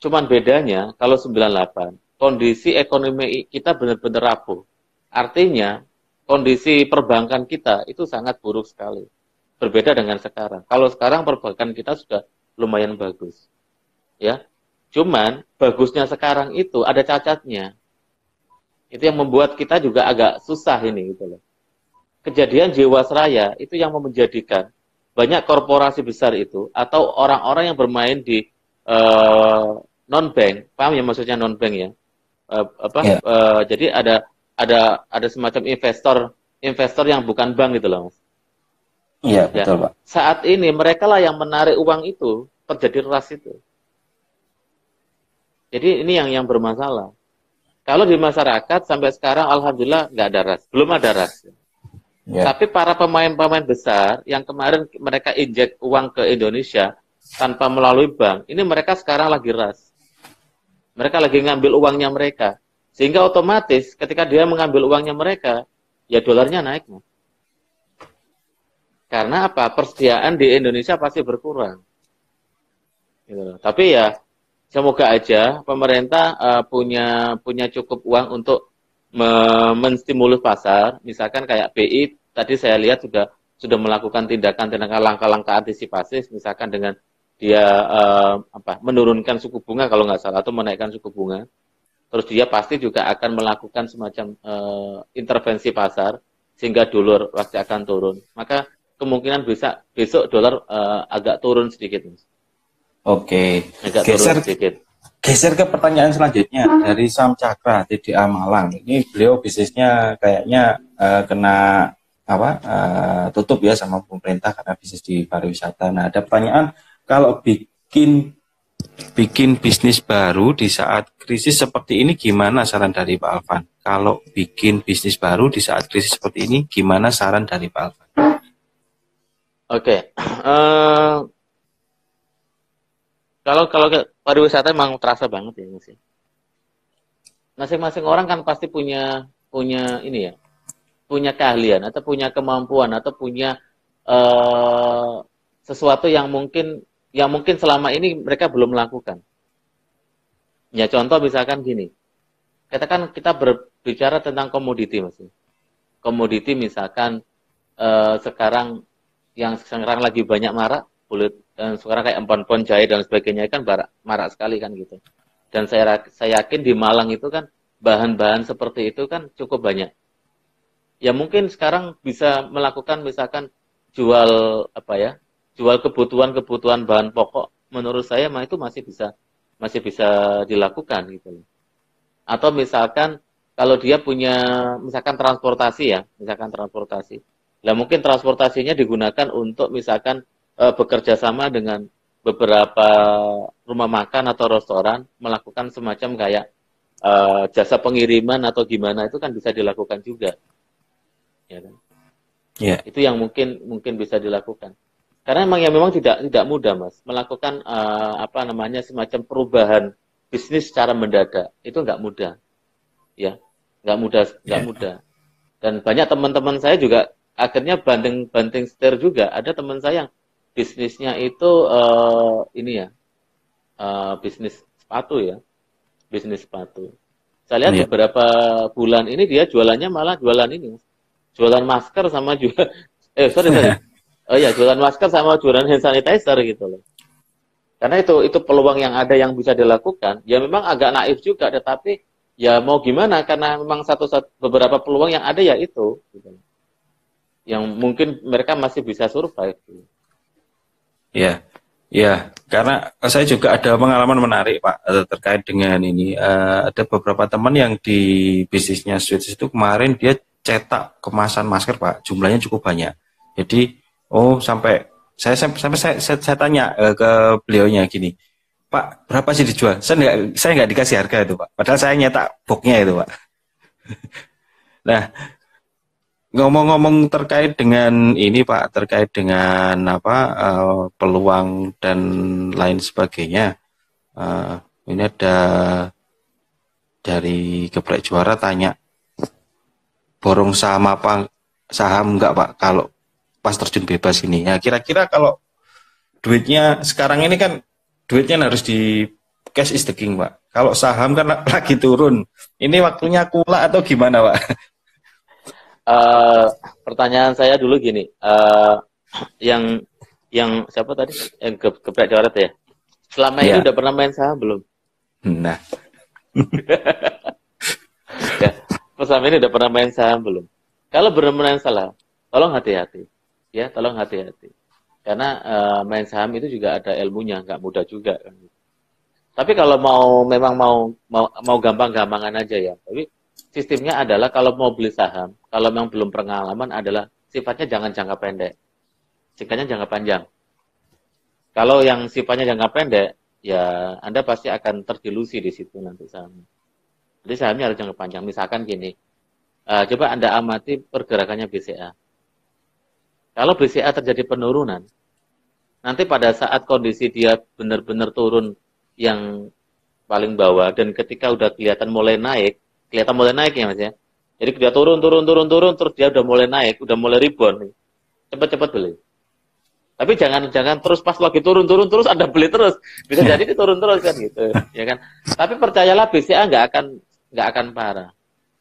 Cuman bedanya kalau 98, kondisi ekonomi kita benar-benar rapuh. Artinya, kondisi perbankan kita itu sangat buruk sekali. Berbeda dengan sekarang. Kalau sekarang perbankan kita sudah lumayan bagus. Ya, Cuman bagusnya sekarang itu ada cacatnya. Itu yang membuat kita juga agak susah ini gitu loh. Kejadian Jiwasraya itu yang menjadikan banyak korporasi besar itu atau orang-orang yang bermain di uh, eh, non bank, paham ya maksudnya non bank ya? Uh, apa? Yeah. Ya. Uh, jadi ada ada ada semacam investor investor yang bukan bank gitu loh, Mas. Iya, ya. betul, Pak. Saat ini mereka lah yang menarik uang itu, terjadi ras itu. Jadi ini yang yang bermasalah. Kalau di masyarakat sampai sekarang alhamdulillah nggak ada ras, belum ada ras. Yeah. Tapi para pemain-pemain besar yang kemarin mereka injek uang ke Indonesia tanpa melalui bank, ini mereka sekarang lagi ras. Mereka lagi ngambil uangnya mereka. Sehingga otomatis ketika dia mengambil uangnya mereka, ya dolarnya naik. Karena apa? Persediaan di Indonesia pasti berkurang. Gitu. Tapi ya semoga aja pemerintah uh, punya punya cukup uang untuk menstimulus pasar. Misalkan kayak BI tadi saya lihat sudah sudah melakukan tindakan-tindakan langkah-langkah antisipasi, misalkan dengan dia uh, apa menurunkan suku bunga kalau nggak salah atau menaikkan suku bunga. Terus dia pasti juga akan melakukan semacam uh, intervensi pasar sehingga dolar pasti akan turun. Maka kemungkinan bisa besok dolar uh, agak turun sedikit. Oke. Agak geser sedikit. Geser ke pertanyaan selanjutnya dari Sam Cakra TDA Malang. Ini beliau bisnisnya kayaknya uh, kena apa uh, tutup ya sama pemerintah karena bisnis di pariwisata. Nah, ada pertanyaan kalau bikin bikin bisnis baru di saat krisis seperti ini gimana saran dari Pak Alvan? Kalau bikin bisnis baru di saat krisis seperti ini gimana saran dari Pak Alvan? Oke, okay. uh, kalau kalau pariwisata emang terasa banget ya sih. Masing-masing orang kan pasti punya punya ini ya, punya keahlian atau punya kemampuan atau punya uh, sesuatu yang mungkin yang mungkin selama ini mereka belum melakukan. Ya contoh misalkan gini, katakan kita berbicara tentang komoditi mas. Komoditi misalkan uh, sekarang yang sekarang lagi banyak marak kulit dan sekarang kayak empon-empon jahe dan sebagainya kan marak, marak sekali kan gitu. Dan saya saya yakin di Malang itu kan bahan-bahan seperti itu kan cukup banyak. Ya mungkin sekarang bisa melakukan misalkan jual apa ya, jual kebutuhan-kebutuhan bahan pokok. Menurut saya mah itu masih bisa masih bisa dilakukan gitu. Atau misalkan kalau dia punya misalkan transportasi ya, misalkan transportasi. Lah mungkin transportasinya digunakan untuk misalkan uh, bekerja sama dengan beberapa rumah makan atau restoran melakukan semacam kayak uh, jasa pengiriman atau gimana itu kan bisa dilakukan juga, ya kan? Yeah. Itu yang mungkin mungkin bisa dilakukan. Karena memang ya memang tidak tidak mudah mas melakukan uh, apa namanya semacam perubahan bisnis secara mendadak itu nggak mudah, ya nggak mudah nggak yeah. mudah. Dan banyak teman-teman saya juga akhirnya banding banting setir juga. Ada teman saya yang bisnisnya itu uh, ini ya uh, bisnis sepatu ya bisnis sepatu saya lihat yeah. beberapa bulan ini dia jualannya malah jualan ini jualan masker sama jual eh sorry sorry oh ya jualan masker sama jualan hand sanitizer gitu loh karena itu itu peluang yang ada yang bisa dilakukan ya memang agak naif juga tetapi ya mau gimana karena memang satu, satu beberapa peluang yang ada ya itu gitu. yang mungkin mereka masih bisa survive gitu. Ya, ya, karena saya juga ada pengalaman menarik Pak eh, terkait dengan ini. Uh, ada beberapa teman yang di bisnisnya Switch itu kemarin dia cetak kemasan masker Pak, jumlahnya cukup banyak. Jadi, oh sampai saya sampai, sampai saya, saya, saya tanya uh, ke beliaunya gini, Pak berapa sih dijual? Saya nggak saya nggak dikasih harga itu Pak, padahal saya nyetak boxnya itu Pak. nah, Ngomong-ngomong terkait dengan ini Pak, terkait dengan apa uh, peluang dan lain sebagainya. Uh, ini ada dari geprek juara tanya borong saham apa saham enggak Pak kalau pas terjun bebas ini. Ya kira-kira kalau duitnya sekarang ini kan duitnya harus di cash is the king Pak. Kalau saham kan lagi turun. Ini waktunya kula atau gimana Pak? Uh, pertanyaan saya dulu gini, uh, yang yang siapa tadi? Yang ke keprek coret ya. Selama ya. ini udah pernah main saham belum? Nah. ya, selama ini udah pernah main saham belum? Kalau benar-benar salah, tolong hati-hati. Ya, tolong hati-hati. Karena uh, main saham itu juga ada ilmunya, nggak mudah juga kan. Tapi kalau mau memang mau mau mau gampang-gampangan aja ya. Tapi sistemnya adalah kalau mau beli saham, kalau memang belum pengalaman adalah sifatnya jangan jangka pendek. Singkatnya jangka panjang. Kalau yang sifatnya jangka pendek, ya Anda pasti akan terdilusi di situ nanti sahamnya. Jadi sahamnya harus jangka panjang. Misalkan gini, uh, coba Anda amati pergerakannya BCA. Kalau BCA terjadi penurunan, nanti pada saat kondisi dia benar-benar turun yang paling bawah dan ketika udah kelihatan mulai naik, kelihatan mulai naik ya mas ya. Jadi dia turun, turun, turun, turun, terus dia udah mulai naik, udah mulai rebound. Cepat-cepat beli. Tapi jangan jangan terus pas lagi turun, turun, terus Anda beli terus. Bisa jadi dia turun terus kan gitu, ya kan. Tapi percayalah BCA nggak akan nggak akan parah.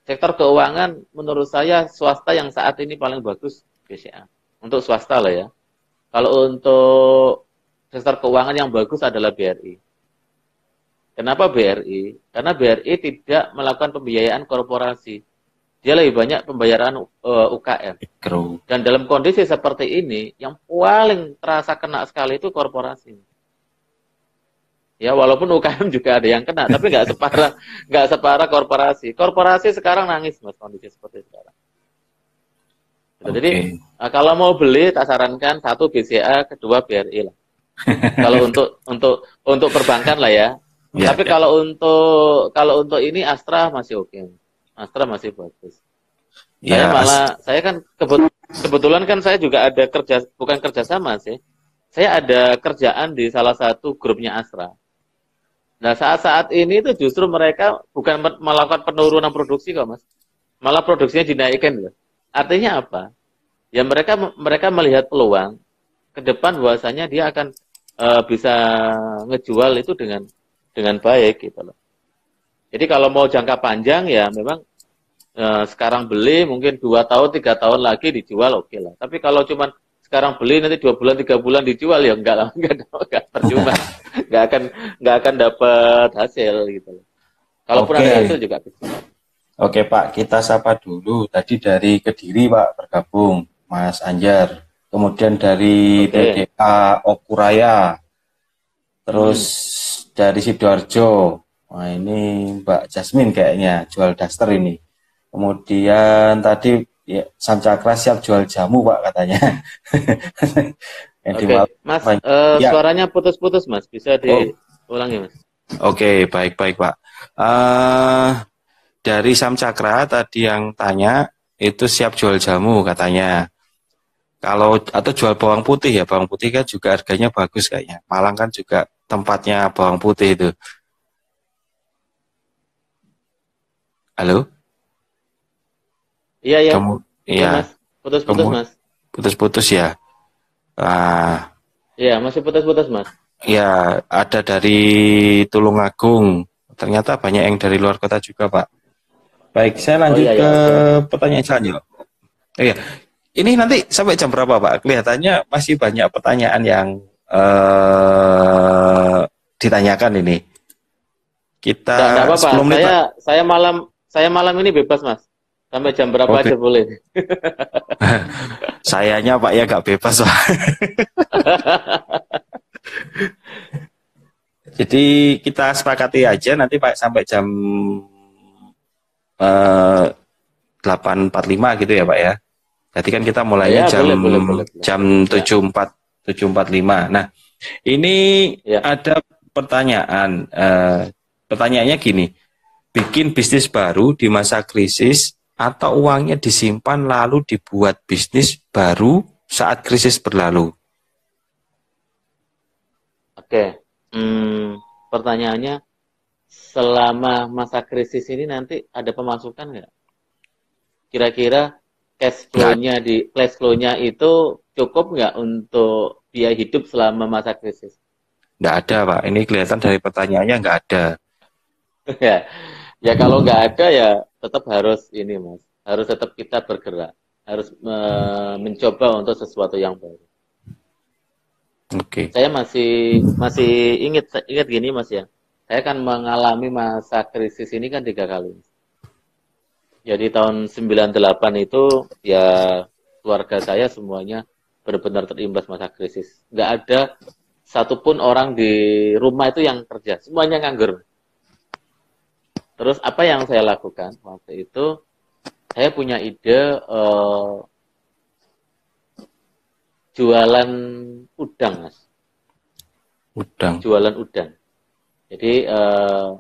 Sektor keuangan menurut saya swasta yang saat ini paling bagus BCA. Untuk swasta lah ya. Kalau untuk sektor keuangan yang bagus adalah BRI. Kenapa BRI? Karena BRI tidak melakukan pembiayaan korporasi. Dia lebih banyak pembayaran uh, eh, UKM. Dan dalam kondisi seperti ini, yang paling terasa kena sekali itu korporasi. Ya walaupun UKM juga ada yang kena, tapi nggak separah nggak separah korporasi. Korporasi sekarang nangis mas kondisi seperti sekarang. Okay. Jadi uh, kalau mau beli tak sarankan satu BCA, kedua BRI lah. kalau untuk untuk untuk perbankan lah ya. ya tapi ya. kalau untuk kalau untuk ini Astra masih oke. Okay. Astra masih bagus. Ya, saya malah saya kan kebet, kebetulan kan saya juga ada kerja bukan kerja sama sih. Saya ada kerjaan di salah satu grupnya Astra. Nah saat-saat ini itu justru mereka bukan melakukan penurunan produksi kok mas, malah produksinya dinaikkan loh. Artinya apa? Ya mereka mereka melihat peluang ke depan bahwasanya dia akan uh, bisa ngejual itu dengan dengan baik gitu loh. Jadi kalau mau jangka panjang ya memang uh, sekarang beli mungkin dua tahun tiga tahun lagi dijual oke okay lah. Tapi kalau cuman sekarang beli nanti dua bulan tiga bulan dijual ya enggak lah enggak, enggak percuma enggak akan enggak akan dapat hasil gitu kalaupun okay. ada hasil juga kecil oke pak kita sapa dulu tadi dari kediri pak bergabung mas Anjar kemudian dari okay. TDA Okuraya terus hmm. dari sidoarjo Wah ini Mbak Jasmine kayaknya jual daster ini. Kemudian tadi ya, Cakra siap jual jamu pak katanya. Oke, okay. Mas, uh, ya. suaranya putus-putus mas, bisa diulangi mas? Oke, okay, baik-baik pak. Uh, dari Sam Cakra tadi yang tanya itu siap jual jamu katanya. Kalau atau jual bawang putih ya, bawang putih kan juga harganya bagus kayaknya. Malang kan juga tempatnya bawang putih itu. Halo? Iya, iya. Kamu, iya. Putus-putus, Mas. Putus-putus ya. Ah. Iya, masih putus-putus, Mas. Ya, ada dari Tulungagung. Ternyata banyak yang dari luar kota juga, Pak. Baik, saya lanjut oh, iya, iya. ke pertanyaan selanjutnya. Oh, iya. Ini nanti sampai jam berapa, Pak? Kelihatannya masih banyak pertanyaan yang uh, ditanyakan ini. Kita Tidak apa-apa. Saya, saya malam saya malam ini bebas, Mas. Sampai jam berapa okay. aja boleh? Sayanya Pak ya gak bebas Pak. Jadi kita sepakati aja nanti Pak sampai jam eh, 8.45 gitu ya Pak ya. Jadi kan kita mulainya ya, jam boleh, boleh, boleh, jam tujuh empat tujuh empat lima. Nah ini ya. ada pertanyaan. Uh, pertanyaannya gini, bikin bisnis baru di masa krisis atau uangnya disimpan lalu dibuat bisnis baru saat krisis berlalu? Oke, hmm, pertanyaannya selama masa krisis ini nanti ada pemasukan nggak? Kira-kira cash flow-nya di cash flow-nya itu cukup nggak untuk biaya hidup selama masa krisis? Nggak ada, Pak. Ini kelihatan dari pertanyaannya nggak ada. ya, kalau nggak ada ya tetap harus ini mas. Harus tetap kita bergerak. Harus me mencoba untuk sesuatu yang baru. Oke. Okay. saya masih masih ingat ingat gini mas ya. Saya kan mengalami masa krisis ini kan tiga kali jadi tahun 98 itu ya keluarga saya semuanya benar-benar terimbas masa krisis. Nggak ada satupun orang di rumah itu yang kerja. Semuanya nganggur Terus apa yang saya lakukan waktu itu? Saya punya ide uh, jualan udang, mas. Udang. Jualan udang. Jadi uh,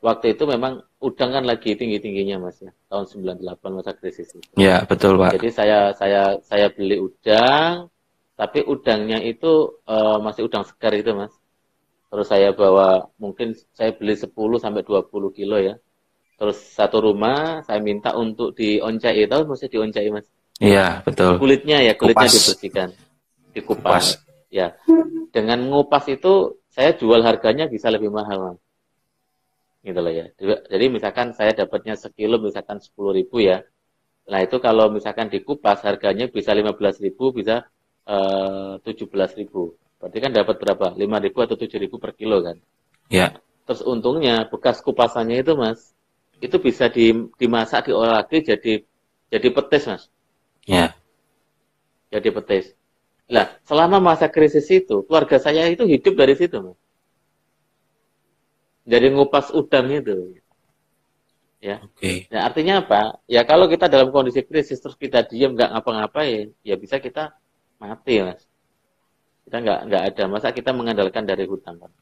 waktu itu memang udang kan lagi tinggi tingginya, mas ya, tahun 98 masa krisis itu. Ya betul pak. Jadi saya saya saya beli udang, tapi udangnya itu uh, masih udang segar itu, mas terus saya bawa mungkin saya beli 10 sampai 20 kilo ya. Terus satu rumah saya minta untuk dioncai. Tahu mesti dioncai mas? Iya betul. Kulitnya ya kulitnya Kupas. dibersihkan dikupas. Kupas. ya. Dengan ngupas itu saya jual harganya bisa lebih mahal mas. Gitu loh ya. Jadi misalkan saya dapatnya sekilo misalkan sepuluh ribu ya. Nah itu kalau misalkan dikupas harganya bisa lima belas ribu bisa eh, tujuh belas ribu Berarti kan dapat berapa? 5.000 atau 7.000 per kilo kan? Ya. Terus untungnya bekas kupasannya itu mas, itu bisa di, dimasak, diolah lagi jadi jadi petis mas. Ya. Jadi petis. Nah, selama masa krisis itu, keluarga saya itu hidup dari situ mas. jadi ngupas udang itu. Ya. Oke. Okay. Nah, artinya apa? Ya kalau kita dalam kondisi krisis terus kita diam nggak ngapa-ngapain, ya bisa kita mati, Mas. Kita nggak nggak ada masa kita mengandalkan dari hutang kan.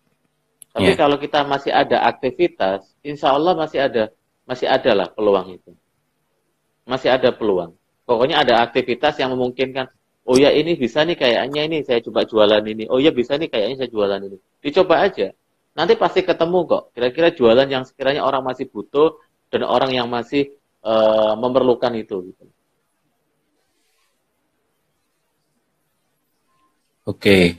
Tapi yeah. kalau kita masih ada aktivitas, insya Allah masih ada masih ada lah peluang itu. Masih ada peluang. Pokoknya ada aktivitas yang memungkinkan. Oh ya ini bisa nih kayaknya ini saya coba jualan ini. Oh ya bisa nih kayaknya saya jualan ini. Dicoba aja. Nanti pasti ketemu kok. Kira-kira jualan yang sekiranya orang masih butuh dan orang yang masih uh, memerlukan itu. Gitu. Oke.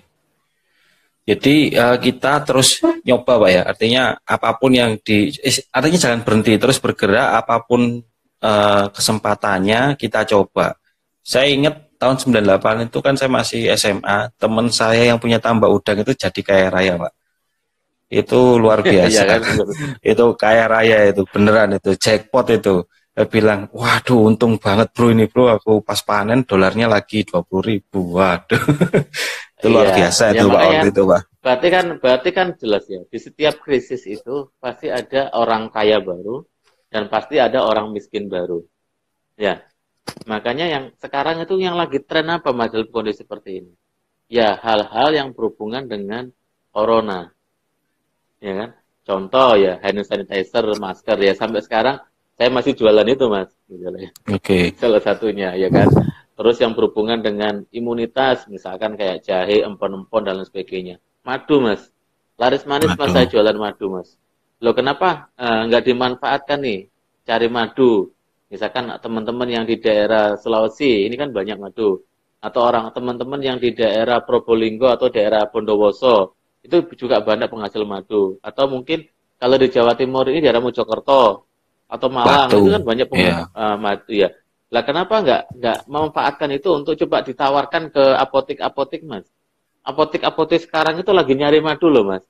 Jadi uh, kita terus nyoba pak ya. Artinya apa pun yang di, eh, artinya jangan berhenti terus bergerak. Apa pun uh, kesempatannya kita coba. Saya ingat tahun 98 itu kan saya masih SMA. Teman saya yang punya tambak udang itu jadi kaya raya pak itu luar iya biasa. kan? itu kaya raya itu beneran itu jackpot itu. Dia bilang, waduh untung banget bro ini bro, aku pas panen dolarnya lagi dua puluh ribu, waduh. itu luar iya. biasa itu ya, pak waktu itu pak. Berarti kan, berarti kan jelas ya, di setiap krisis itu pasti ada orang kaya baru dan pasti ada orang miskin baru. Ya, makanya yang sekarang itu yang lagi tren apa mas dalam kondisi seperti ini? Ya hal-hal yang berhubungan dengan corona ya kan? Contoh ya hand sanitizer, masker ya sampai sekarang saya masih jualan itu mas, Oke. Okay. Salah satunya ya kan. Terus yang berhubungan dengan imunitas, misalkan kayak jahe, empon-empon dan lain sebagainya. Madu mas, laris manis madu. mas saya jualan madu mas. Lo kenapa uh, nggak dimanfaatkan nih cari madu? Misalkan teman-teman yang di daerah Sulawesi, ini kan banyak madu. Atau orang teman-teman yang di daerah Probolinggo atau daerah Bondowoso, itu juga banyak penghasil madu. Atau mungkin kalau di Jawa Timur ini daerah Mojokerto atau Malang Batu. itu kan banyak penghasil yeah. uh, madu ya. Lah kenapa nggak nggak memanfaatkan itu untuk coba ditawarkan ke apotik-apotik mas? Apotik-apotik sekarang itu lagi nyari madu loh mas.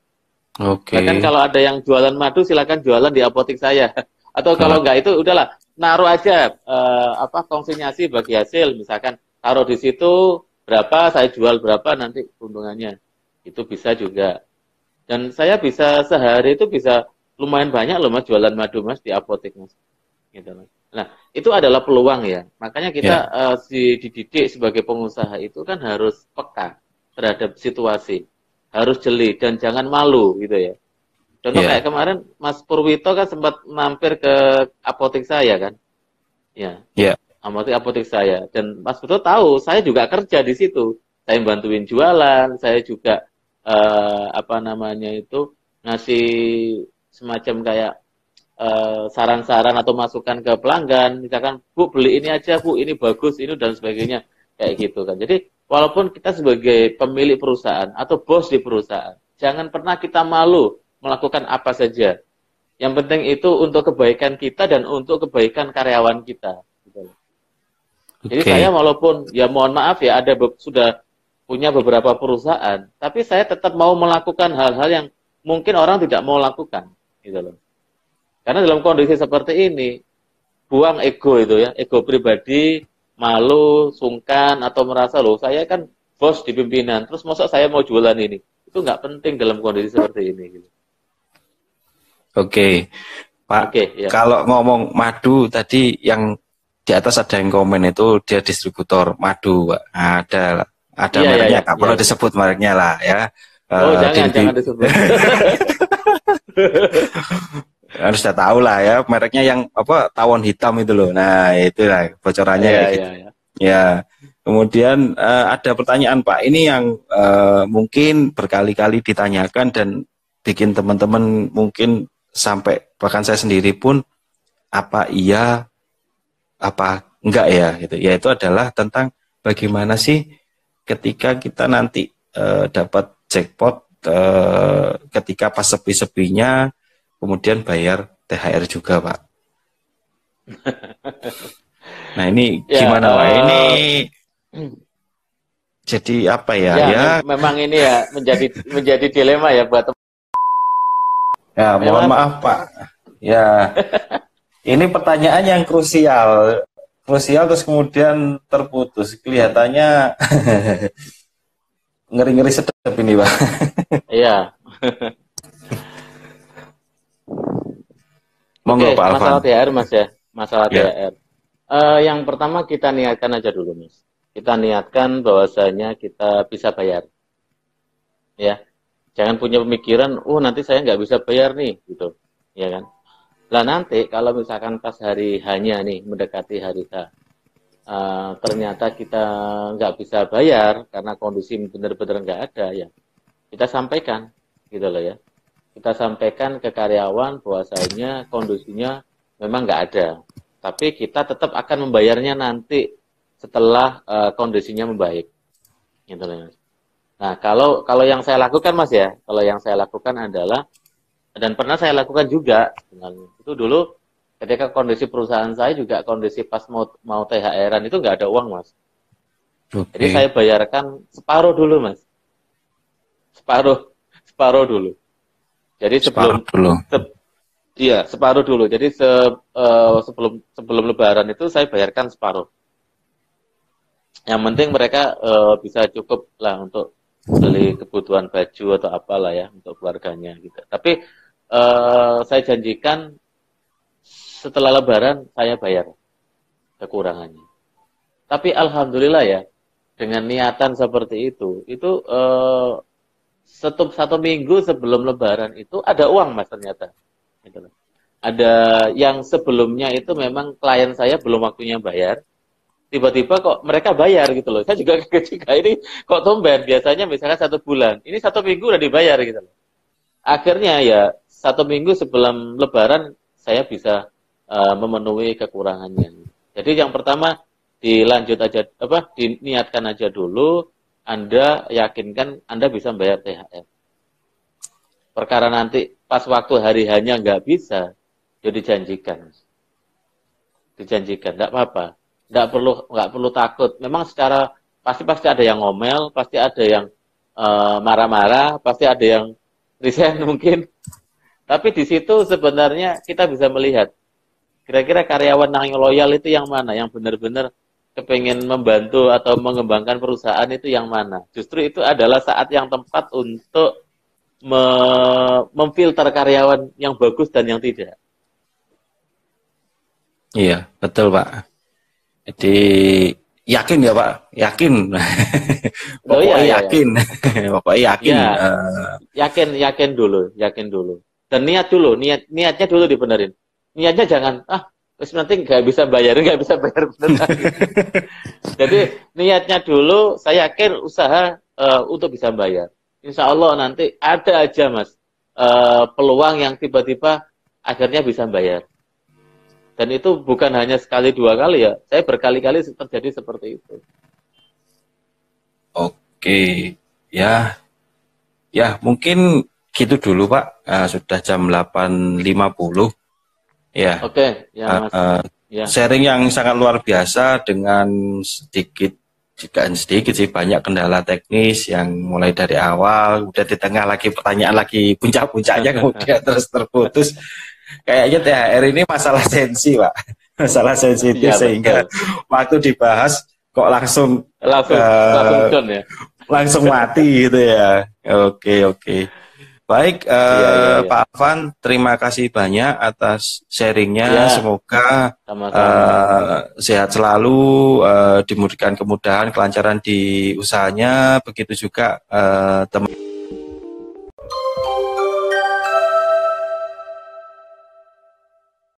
Oke. Okay. Kan kalau ada yang jualan madu silakan jualan di apotik saya. Atau kalau nggak itu udahlah naruh aja uh, apa konsinyasi bagi hasil misalkan taruh di situ berapa saya jual berapa nanti keuntungannya itu bisa juga. Dan saya bisa sehari itu bisa lumayan banyak loh mas jualan madu mas di apotek mas. Gitu mas. Nah itu adalah peluang ya. Makanya kita yeah. Ya. uh, si dididik sebagai pengusaha itu kan harus peka terhadap situasi, harus jeli dan jangan malu gitu ya. Contoh yeah. kayak kemarin Mas Purwito kan sempat mampir ke apotek saya kan, ya. Yeah. Apotek apotek saya dan Mas Purwito tahu saya juga kerja di situ. Saya bantuin jualan, saya juga uh, apa namanya itu ngasih semacam kayak saran eh, saran-saran atau masukan ke pelanggan. Misalkan bu beli ini aja bu ini bagus ini dan sebagainya. Kayak gitu kan. Jadi walaupun kita sebagai pemilik perusahaan atau bos di perusahaan jangan pernah kita malu melakukan apa saja. Yang penting itu untuk kebaikan kita dan untuk kebaikan karyawan kita. Gitu. jadi saya walaupun ya mohon maaf ya ada sudah punya beberapa perusahaan, tapi saya tetap mau melakukan hal-hal yang mungkin orang tidak mau lakukan, gitu loh. Karena dalam kondisi seperti ini, buang ego itu ya, ego pribadi, malu, sungkan atau merasa loh, saya kan bos di pimpinan, terus masa saya mau jualan ini, itu nggak penting dalam kondisi seperti ini. Gitu. Oke, Pak. Oke, ya. Kalau ngomong madu tadi yang di atas ada yang komen itu dia distributor madu, Pak. Nah, ada ada iya, mereknya, iya, iya, perlu iya. disebut mereknya lah ya. Oh, uh, jangan, jangan disebut. harus sudah tahu lah ya mereknya yang apa tawon hitam itu loh nah itu lah bocorannya ya, gitu. ya, ya. ya kemudian uh, ada pertanyaan pak ini yang uh, mungkin berkali-kali ditanyakan dan bikin teman-teman mungkin sampai bahkan saya sendiri pun apa iya apa enggak ya gitu yaitu adalah tentang bagaimana sih ketika kita nanti uh, dapat jackpot uh, ketika pas sepi-sepinya kemudian bayar THR juga pak. Nah ini ya, gimana uh, pak ini jadi apa ya? Ya, ya. memang ini ya menjadi menjadi dilema ya buat ya mohon maaf pak. Ya. Ini pertanyaan yang krusial. Krusial terus kemudian terputus. Kelihatannya ngeri-ngeri sedap ini pak iya Monggo okay, Pak Alvan. Masalah THR Mas ya, masalah yeah. THR. Uh, yang pertama kita niatkan aja dulu Mas. Kita niatkan bahwasanya kita bisa bayar. Ya. Jangan punya pemikiran, oh nanti saya nggak bisa bayar nih, gitu. Ya kan? Lah nanti kalau misalkan pas hari hanya nih mendekati hari H, uh, ternyata kita nggak bisa bayar karena kondisi benar-benar nggak ada ya, kita sampaikan gitu loh ya. Kita sampaikan ke karyawan bahwasanya kondisinya memang nggak ada, tapi kita tetap akan membayarnya nanti setelah uh, kondisinya membaik, gitu loh. Nah kalau kalau yang saya lakukan mas ya, kalau yang saya lakukan adalah dan pernah saya lakukan juga sebenarnya itu dulu ketika kondisi perusahaan saya juga kondisi pas mau mau THR-an itu nggak ada uang mas. Okay. jadi saya bayarkan separuh dulu mas. Separuh separuh dulu. Jadi sebelum separuh dulu. Se, iya separuh dulu. Jadi se, uh, sebelum sebelum Lebaran itu saya bayarkan separuh. Yang penting mereka uh, bisa cukup lah untuk beli kebutuhan baju atau apalah ya untuk keluarganya gitu. Tapi uh, saya janjikan setelah lebaran saya bayar kekurangannya. Tapi alhamdulillah ya, dengan niatan seperti itu, itu uh, satu, satu minggu sebelum lebaran itu ada uang mas ternyata. Gitu ada yang sebelumnya itu memang klien saya belum waktunya bayar, tiba-tiba kok mereka bayar gitu loh. Saya juga kaget ini kok tumben. Biasanya misalnya satu bulan, ini satu minggu udah dibayar gitu loh. Akhirnya ya satu minggu sebelum Lebaran saya bisa uh, memenuhi kekurangannya. Jadi yang pertama dilanjut aja apa diniatkan aja dulu Anda yakinkan Anda bisa bayar THR. Perkara nanti pas waktu hari hanya nggak bisa, jadi ya dijanjikan. Dijanjikan, nggak apa-apa. Nggak perlu nggak perlu takut. Memang secara pasti pasti ada yang ngomel, pasti ada yang eh, marah-marah, uh, pasti ada yang resign mungkin. Tapi di situ sebenarnya kita bisa melihat kira-kira karyawan yang loyal itu yang mana, yang benar-benar kepengen membantu atau mengembangkan perusahaan itu yang mana. Justru itu adalah saat yang tepat untuk me memfilter karyawan yang bagus dan yang tidak. Iya, betul Pak. Jadi yakin ya Pak, yakin. oh, iya, iya, yakin, iya. Bapak yakin. Ya, uh... Yakin, yakin dulu, yakin dulu dan niat dulu niat niatnya dulu dibenerin niatnya jangan ah terus nanti nggak bisa bayar nggak bisa bayar jadi niatnya dulu saya yakin usaha uh, untuk bisa bayar insya Allah nanti ada aja mas uh, peluang yang tiba-tiba akhirnya bisa bayar dan itu bukan hanya sekali dua kali ya saya berkali-kali terjadi seperti itu oke ya ya mungkin gitu dulu Pak. Uh, sudah jam 8.50. Ya. Oke, okay, ya, Uh, uh, ya. Sharing yang sangat luar biasa dengan sedikit jika sedikit sih banyak kendala teknis yang mulai dari awal udah di tengah lagi pertanyaan lagi puncak-puncaknya kemudian terus terputus kayaknya THR ini masalah sensi pak masalah sensitif ya, sehingga betul. waktu dibahas kok langsung langsung uh, langsung, ya? langsung mati gitu ya oke oke Baik, uh, iya, iya, iya. Pak Afan, terima kasih banyak atas sharingnya. Iya. Semoga Uh, sehat selalu, uh, dimudahkan kemudahan, kelancaran di usahanya. Begitu juga uh, teman.